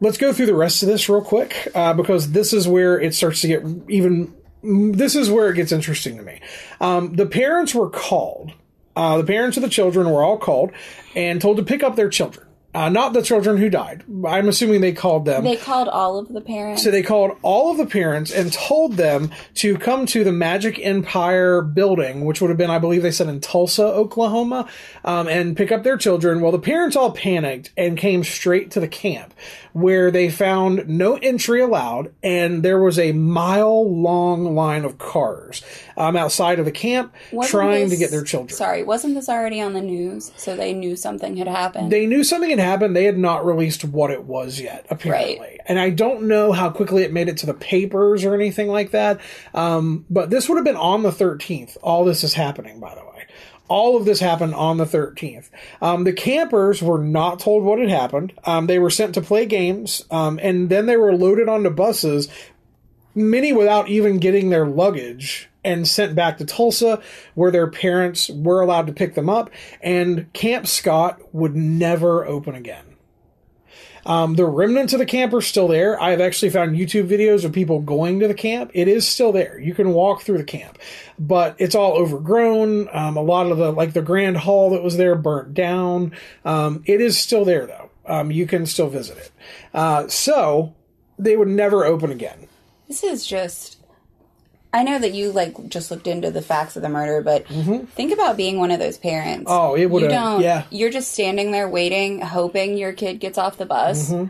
let's go through the rest of this real quick uh, because this is where it starts to get even. This is where it gets interesting to me. Um, the parents were called. Uh, the parents of the children were all called and told to pick up their children. Uh, not the children who died. I'm assuming they called them. They called all of the parents. So they called all of the parents and told them to come to the Magic Empire building, which would have been, I believe they said in Tulsa, Oklahoma, um, and pick up their children. Well, the parents all panicked and came straight to the camp where they found no entry allowed and there was a mile long line of cars um, outside of the camp Wasn't trying to get their children. Sorry, wasn't this already on the news? So they knew something had happened. They knew something had happened. They had not released what it was yet, apparently. Right. And I don't know how quickly it made it to the papers or anything like that. Um, but this would have been on the 13th. All this is happening, by the way. All of this happened on the 13th. Um, the campers were not told what had happened. Um, they were sent to play games, um, and then they were loaded onto buses, many without even getting their luggage, and sent back to Tulsa, where their parents were allowed to pick them up. And Camp Scott would never open again. Um, the remnants of the camp are still there. I have actually found YouTube videos of people going to the camp. It is still there. You can walk through the camp, but it's all overgrown. Um, a lot of the, like the grand hall that was there burnt down. Um, it is still there though. Um, you can still visit it. Uh, so they would never open again. this is just I know that you like just looked into the facts of the murder, but think about being one of those parents. Mm-hmm. Oh, it would've- You don't. yeah. You're just standing there waiting, hoping your kid gets off the bus. Mm-hmm.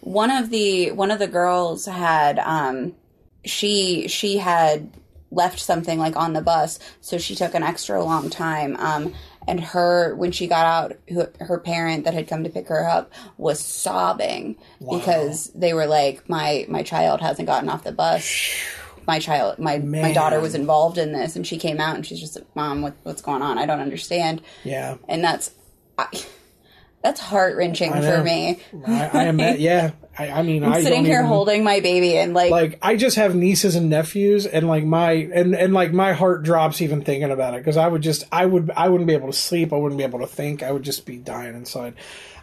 One of the one of the girls had um, she she had left something like on the bus, so she took an extra long time. Um, and her when she got out, who- her parent that had come to pick her up was sobbing because they were like, "My my child hasn't gotten off the bus." My child my my daughter was involved in this and she came out and she's just like mom what, what's going on i don't understand Yeah. and that's I, that's heart-wrenching I for me I, I am that. Yeah. I, I mean, I sitting here even- holding my baby and like, like I just have nieces and nephews, and like my and and like my heart drops even thinking about it because I would just I would I wouldn't be able to sleep. I wouldn't be able to think. I would just be dying inside.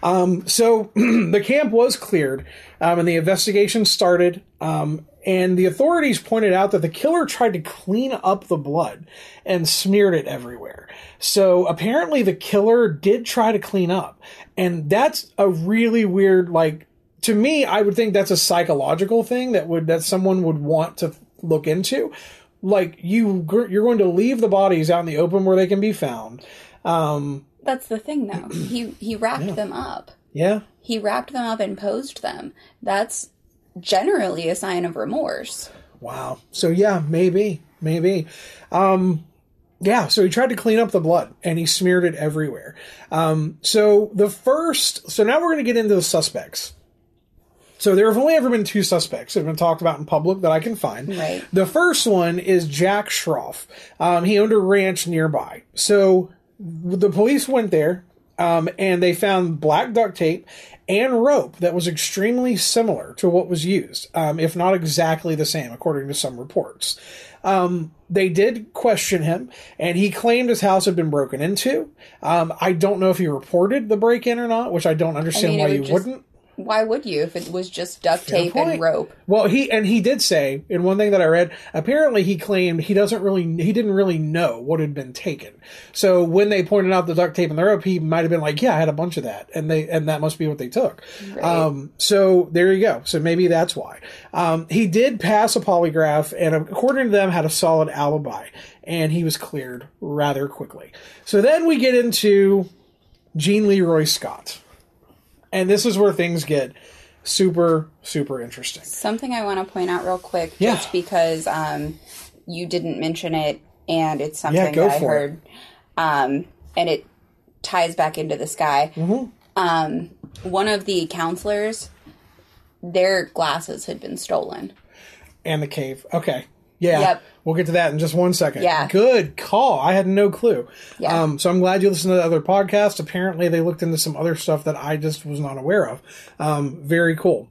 Um, so the camp was cleared, um, and the investigation started. Um, and the authorities pointed out that the killer tried to clean up the blood and smeared it everywhere. So apparently the killer did try to clean up. And that's a really weird, like, to me, I would think that's a psychological thing that would, that someone would want to look into. Like, you, you're going to leave the bodies out in the open where they can be found. Um, that's the thing though he he wrapped them up yeah. he wrapped them up and posed them that's generally a sign of remorse Wow. So yeah, maybe, maybe. Um, yeah. So he tried to clean up the blood and he smeared it everywhere. Um, so the first, so now we're going to get into the suspects. So there have only ever been two suspects that have been talked about in public that I can find. Right. The first one is Jack Schroff. Um, he owned a ranch nearby. So the police went there um, and they found black duct tape and rope that was extremely similar to what was used, um, if not exactly the same, according to some reports. Um, they did question him, and he claimed his house had been broken into. Um, I don't know if he reported the break in or not, which I don't understand mean, it why would you just- wouldn't. Why would you if it was just duct tape point. and rope Well, he and he did say in one thing that I read. Apparently, he claimed he doesn't really he didn't really know what had been taken. So when they pointed out the duct tape and the rope, he might have been like, "Yeah, I had a bunch of that," and they and that must be what they took. Um, so there you go. So maybe that's why um, he did pass a polygraph, and according to them, had a solid alibi, and he was cleared rather quickly. So then we get into Gene Leroy Scott, and this is where things get super super interesting. Something I want to point out real quick, Yeah. just because um, you didn't mention it, and it's something go that I heard, um, and it ties back into this guy. Mm-hmm. Um, one of the counselors, their glasses had been stolen. and the cave. Okay. Yeah. Yep. We'll get to that in just one second. Yeah. Good call. I had no clue. Yeah. Um, so I'm glad you listened to the other podcast. Apparently they looked into some other stuff that I just was not aware of. Um, very cool.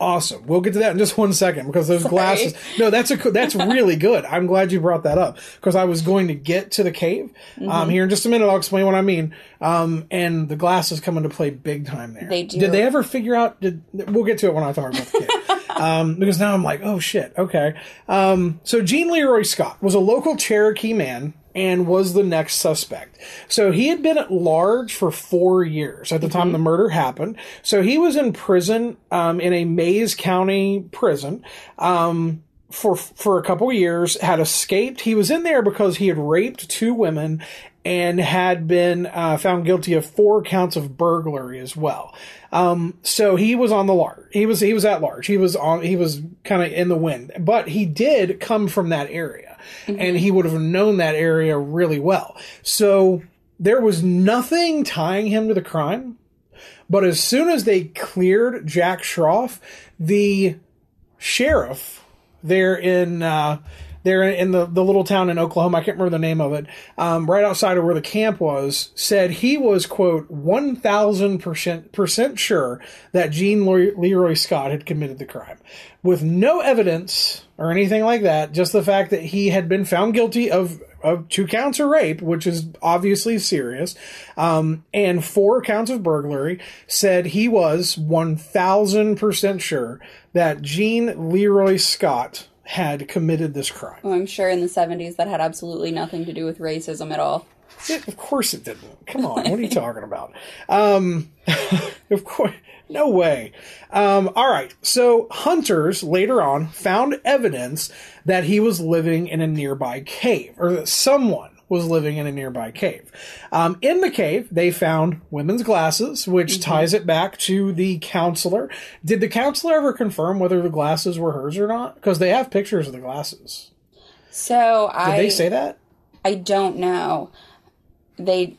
Awesome. We'll get to that in just one second because those glasses. No, that's a that's really good. I'm glad you brought that up because I was going to get to the cave. Mm-hmm. Um, here in just a minute, I'll explain what I mean. Um, and the glasses come into play big time there. They do. Did they ever figure out? Did we'll get to it when I talk about the cave. Um, because now I'm like, oh shit, okay. Um, so Gene Leroy Scott was a local Cherokee man and was the next suspect. So he had been at large for four years at the time the murder happened. So he was in prison um, in a Mayes County prison. Um, for for a couple years, had escaped. He was in there because he had raped two women and had been uh, found guilty of four counts of burglary as well. Um, so he was on the large. He was he was at large. He was on. He was kind of in the wind, but he did come from that area, and he would have known that area really well. So there was nothing tying him to the crime. But as soon as they cleared Jack Schroff, the sheriff there in uh, there in the, the little town in Oklahoma, I can't remember the name of it, um, right outside of where the camp was, said he was quote one thousand percent percent sure that Gene Leroy, Leroy Scott had committed the crime, with no evidence or anything like that, just the fact that he had been found guilty of of two counts of rape, which is obviously serious, um, and four counts of burglary, said he was 1000% sure that Gene Leroy Scott had committed this crime. Well, I'm sure in the 70s that had absolutely nothing to do with racism at all. It, of course it didn't. Come on, what are you talking about? Um, of course, no way. Um, all right, so hunters later on found evidence that he was living in a nearby cave, or that someone was living in a nearby cave. Um, in the cave, they found women's glasses, which ties it back to the counselor. Did the counselor ever confirm whether the glasses were hers or not? Because they have pictures of the glasses. So Did I they say that? I don't know. They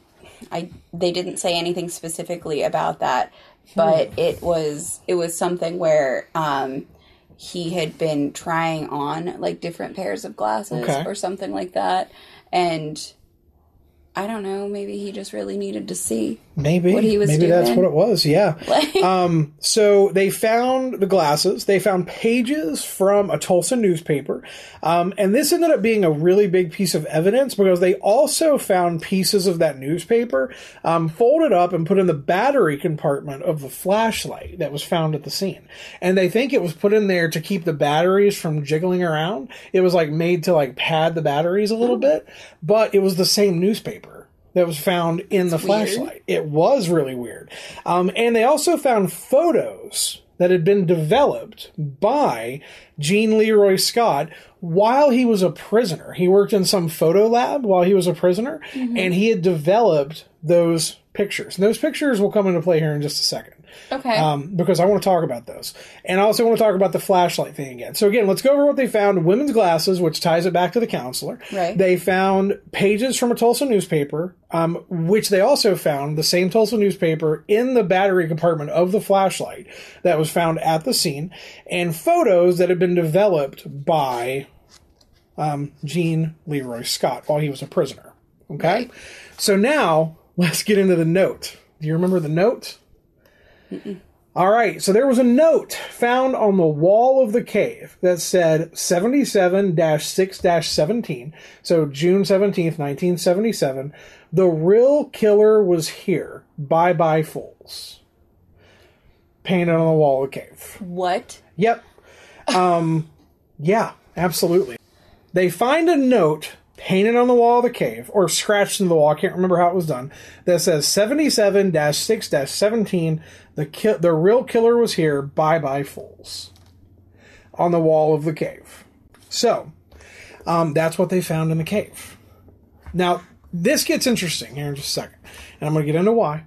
I they didn't say anything specifically about that, but Hmm. it was it was something where um he had been trying on like different pairs of glasses Okay. or something like that and I don't know, maybe he just really needed to see. Maybe. what he was Maybe that's what it was. Yeah. Like Um, so they found the glasses. They found pages from a Tulsa newspaper. Um, and this ended up being a really big piece of evidence because they also found pieces of that newspaper um, folded up and put in the battery compartment of the flashlight that was found at the scene. And they think it was put in there to keep the batteries from jiggling around. It was like made to like pad the batteries a little bit, but it was the same newspaper that was found in the weird. flashlight. It was really weird. Um, and they also found photos that had been developed by Gene Leroy Scott while he was a prisoner. He worked in some photo lab while he was a prisoner, and he had developed those pictures. And those pictures will come into play here in just a second okay. um, because I want to talk about those. And I also want to talk about the flashlight thing again. So, again, let's go over what they found women's glasses, which ties it back to the counselor. Right. They found pages from a Tulsa newspaper, um, which they also found the same Tulsa newspaper in the battery compartment of the flashlight that was found at the scene, and photos that had been developed by um, Gene Leroy Scott while he was a prisoner. Okay? So now let's get into the note. Do you remember the note? All right, so there was a note found on the wall of the cave that said 77 6 17. So June 17th, 1977. The real killer was here. Bye bye, fools. Painted on the wall of the cave. what? Yep. Um, yeah, absolutely. They find a note painted on the wall of the cave, or scratched into the wall, I can't remember how it was done, that says 77 6 17. The, ki- the real killer was here. Bye bye, fools. On the wall of the cave. So, um, that's what they found in the cave. Now, this gets interesting here in just a second, and I'm going to get into why,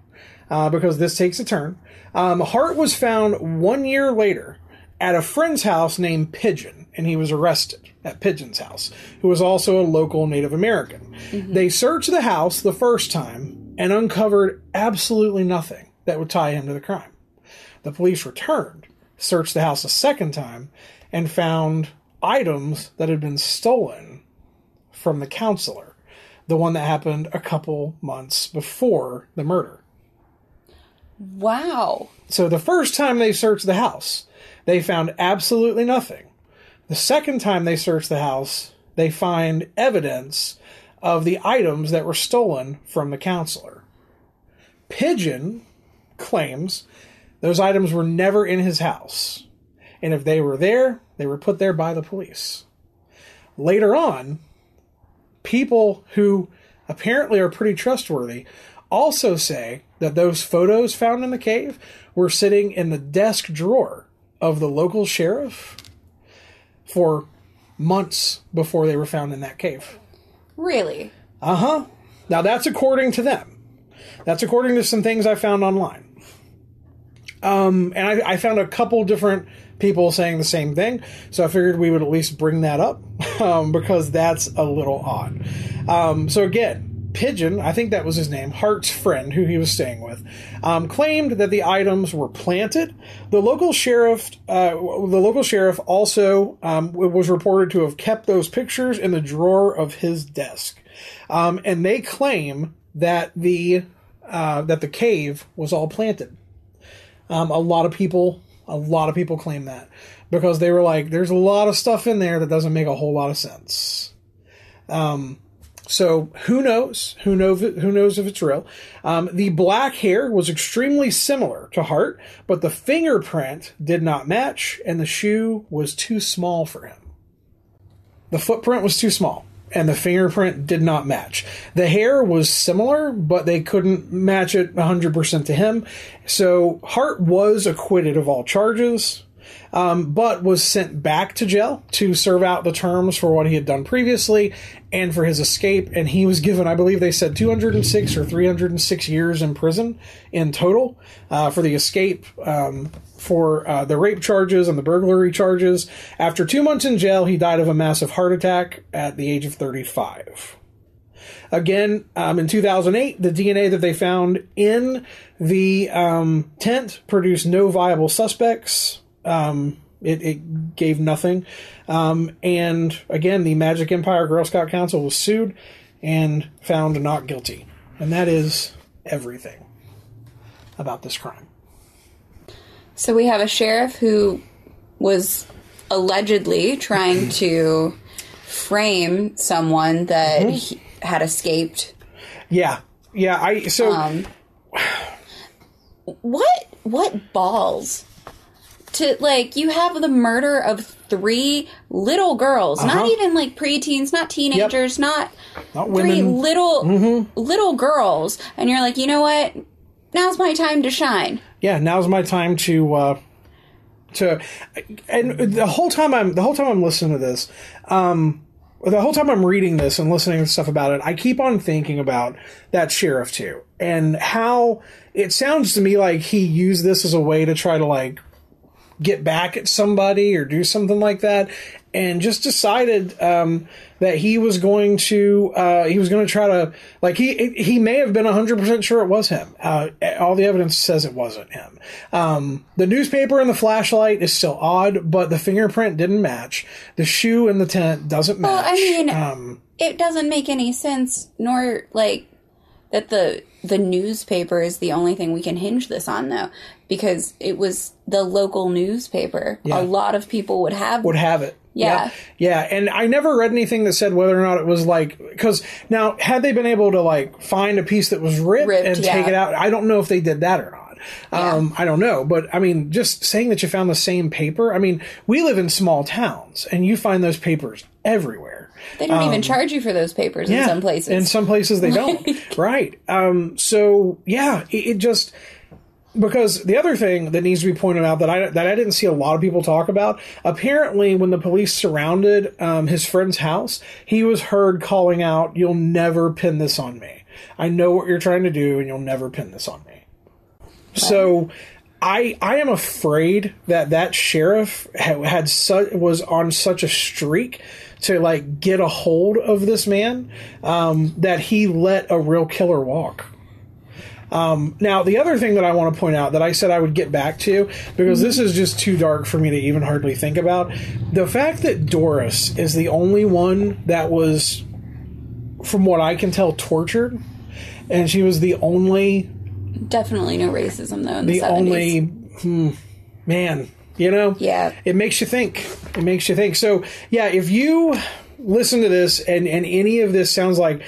uh, because this takes a turn. Um, Hart was found one year later at a friend's house named Pigeon, and he was arrested at Pigeon's house, who was also a local Native American. Mm-hmm. They searched the house the first time and uncovered absolutely nothing that would tie him to the crime. The police returned, searched the house a second time, and found items that had been stolen from the counselor, the one that happened a couple months before the murder. Wow. So the first time they searched the house, they found absolutely nothing. The second time they searched the house, they find evidence of the items that were stolen from the counselor. Pigeon claims those items were never in his house. And if they were there, they were put there by the police. Later on, people who apparently are pretty trustworthy also say that those photos found in the cave were sitting in the desk drawer of the local sheriff for months before they were found in that cave. Really? Uh huh. Now that's according to them. That's according to some things I found online. Um, and I, I found a couple different people saying the same thing, so I figured we would at least bring that up um, because that's a little odd. Um, so again, Pigeon, I think that was his name, Hart's friend who he was staying with, um, claimed that the items were planted. The local sheriff, uh, the local sheriff also um, was reported to have kept those pictures in the drawer of his desk, um, and they claim that the uh, that the cave was all planted. Um, a lot of people, a lot of people claim that because they were like, "There's a lot of stuff in there that doesn't make a whole lot of sense." Um, so who knows? Who knows? Who knows if it's real? Um, the black hair was extremely similar to Hart, but the fingerprint did not match, and the shoe was too small for him. the footprint was too small and the fingerprint did not match. The hair was similar, but they couldn't match it 100% to him. So Hart was acquitted of all charges, um, but was sent back to jail to serve out the terms for what he had done previously and for his escape. And he was given, I believe they said 206 or 306 years in prison in total uh, for the escape. Um, for uh, the rape charges and the burglary charges. After two months in jail, he died of a massive heart attack at the age of 35. Again, um, in 2008, the DNA that they found in the um, tent produced no viable suspects. Um, it, it, gave nothing. Um, and again, the Magic Empire Girl Scout Council was sued and found not guilty. And that is everything about this crime. So we have a sheriff who was allegedly trying to frame someone that Mm-hmm. had escaped. Yeah, yeah. I so Um, what what balls to like you have the murder of three little girls, not Uh-huh. even like preteens, not teenagers, not not three little little girls, and you're like, you know what? Now's my time to shine. yeah, now's my time to uh to and the whole time I'm the whole time I'm listening to this, um the whole time I'm reading this and listening to stuff about it, I keep on thinking about that sheriff too and how it sounds to me like he used this as a way to try to like get back at somebody or do something like that and just decided um, that he was going to uh, he was going to try to like he he may have been 100% sure it was him. Uh, all the evidence says it wasn't him. Um, the newspaper and the flashlight is still odd but the fingerprint didn't match. The shoe in the tent doesn't match Well, I mean, um, it doesn't make any sense, nor like that the the newspaper is the only thing we can hinge this on, though, because it was the local newspaper. Yeah. A lot of people would have. would have it. Yeah. Yep. Yeah. And I never read anything that said whether or not it was like, because now, had they been able to like find a piece that was ripped, Ripped, and yeah. take it out, I don't know if they did that or not. Um, I don't know. But I mean, just saying that you found the same paper, I mean, we live in small towns and you find those papers everywhere. they don't even charge you for those papers in some places. In some places they don't. right. Um, so yeah, it, it just because the other thing that needs to be pointed out that I that I didn't see a lot of people talk about. Apparently, when the police surrounded um, his friend's house, he was heard calling out, "You'll never pin this on me. I know what you're trying to do, and you'll never pin this on me." So. I, I am afraid that that sheriff had, had su- was on such a streak to like get a hold of this man um, that he let a real killer walk. Um, now, the other thing that I want to point out that I said I would get back to, because this is just too dark for me to even hardly think about, the fact that Doris is the only one that was, from what I can tell, tortured, and she was the only, Definitely no racism though in the, the 70s. only, hmm, man, you know? Yeah. It makes you think. It makes you think. So, yeah, if you listen to this and, and any of this sounds like,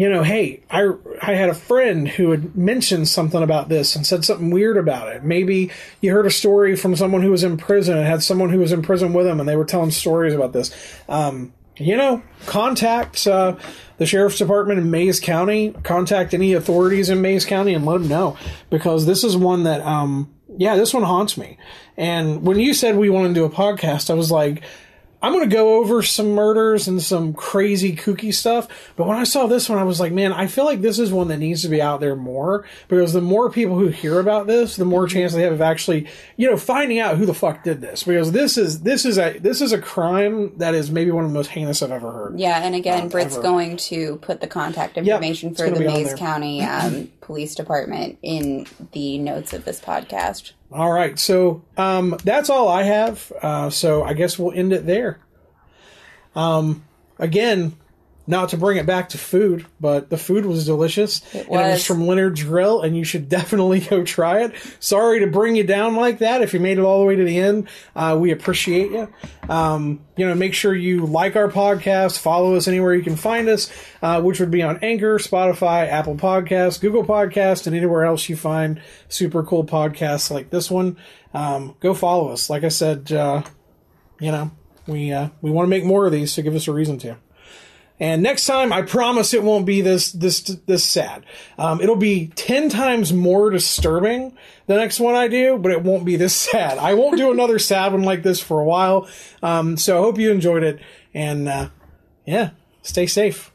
you know, hey, I, I had a friend who had mentioned something about this and said something weird about it. Maybe you heard a story from someone who was in prison and had someone who was in prison with them and they were telling stories about this. Um, you know, contact uh, the sheriff's department in Mayes County, contact any authorities in Mayes County and let them know because this is one that, um, yeah, this one haunts me. And when you said we wanted to do a podcast, I was like, I'm going to go over some murders and some crazy kooky stuff. But when I saw this one, I was like, man, I feel like this is one that needs to be out there more because the more people who hear about this, the more chance they have of actually, you know, finding out who the fuck did this. Because this is this is a this is a crime that is maybe one of the most heinous I've ever heard. Yeah, and again, Britt's ever. going to put the contact information it's for the Mayes. County um, Police Department in the notes of this podcast. All right, so um, that's all I have. Uh, so I guess we'll end it there. Um, again, not to bring it back to food, but the food was delicious. It And it was was. from Leonard's Grill, and you should definitely go try it. Sorry to bring you down like that. If you made it all the way to the end, uh, we appreciate you. Um, you know, make sure you like our podcast, follow us anywhere you can find us, uh, which would be on Anchor, Spotify, Apple Podcasts, Google Podcasts, and anywhere else you find super cool podcasts like this one. Um, go follow us. Like I said, uh, you know, we uh, we want to make more of these, so give us a reason to. And next time, I promise it won't be this this this sad. Um, it'll be ten times more disturbing the next one I do, but it won't be this sad. I won't do another sad one like this for a while. Um, so I hope you enjoyed it, and uh, yeah, stay safe.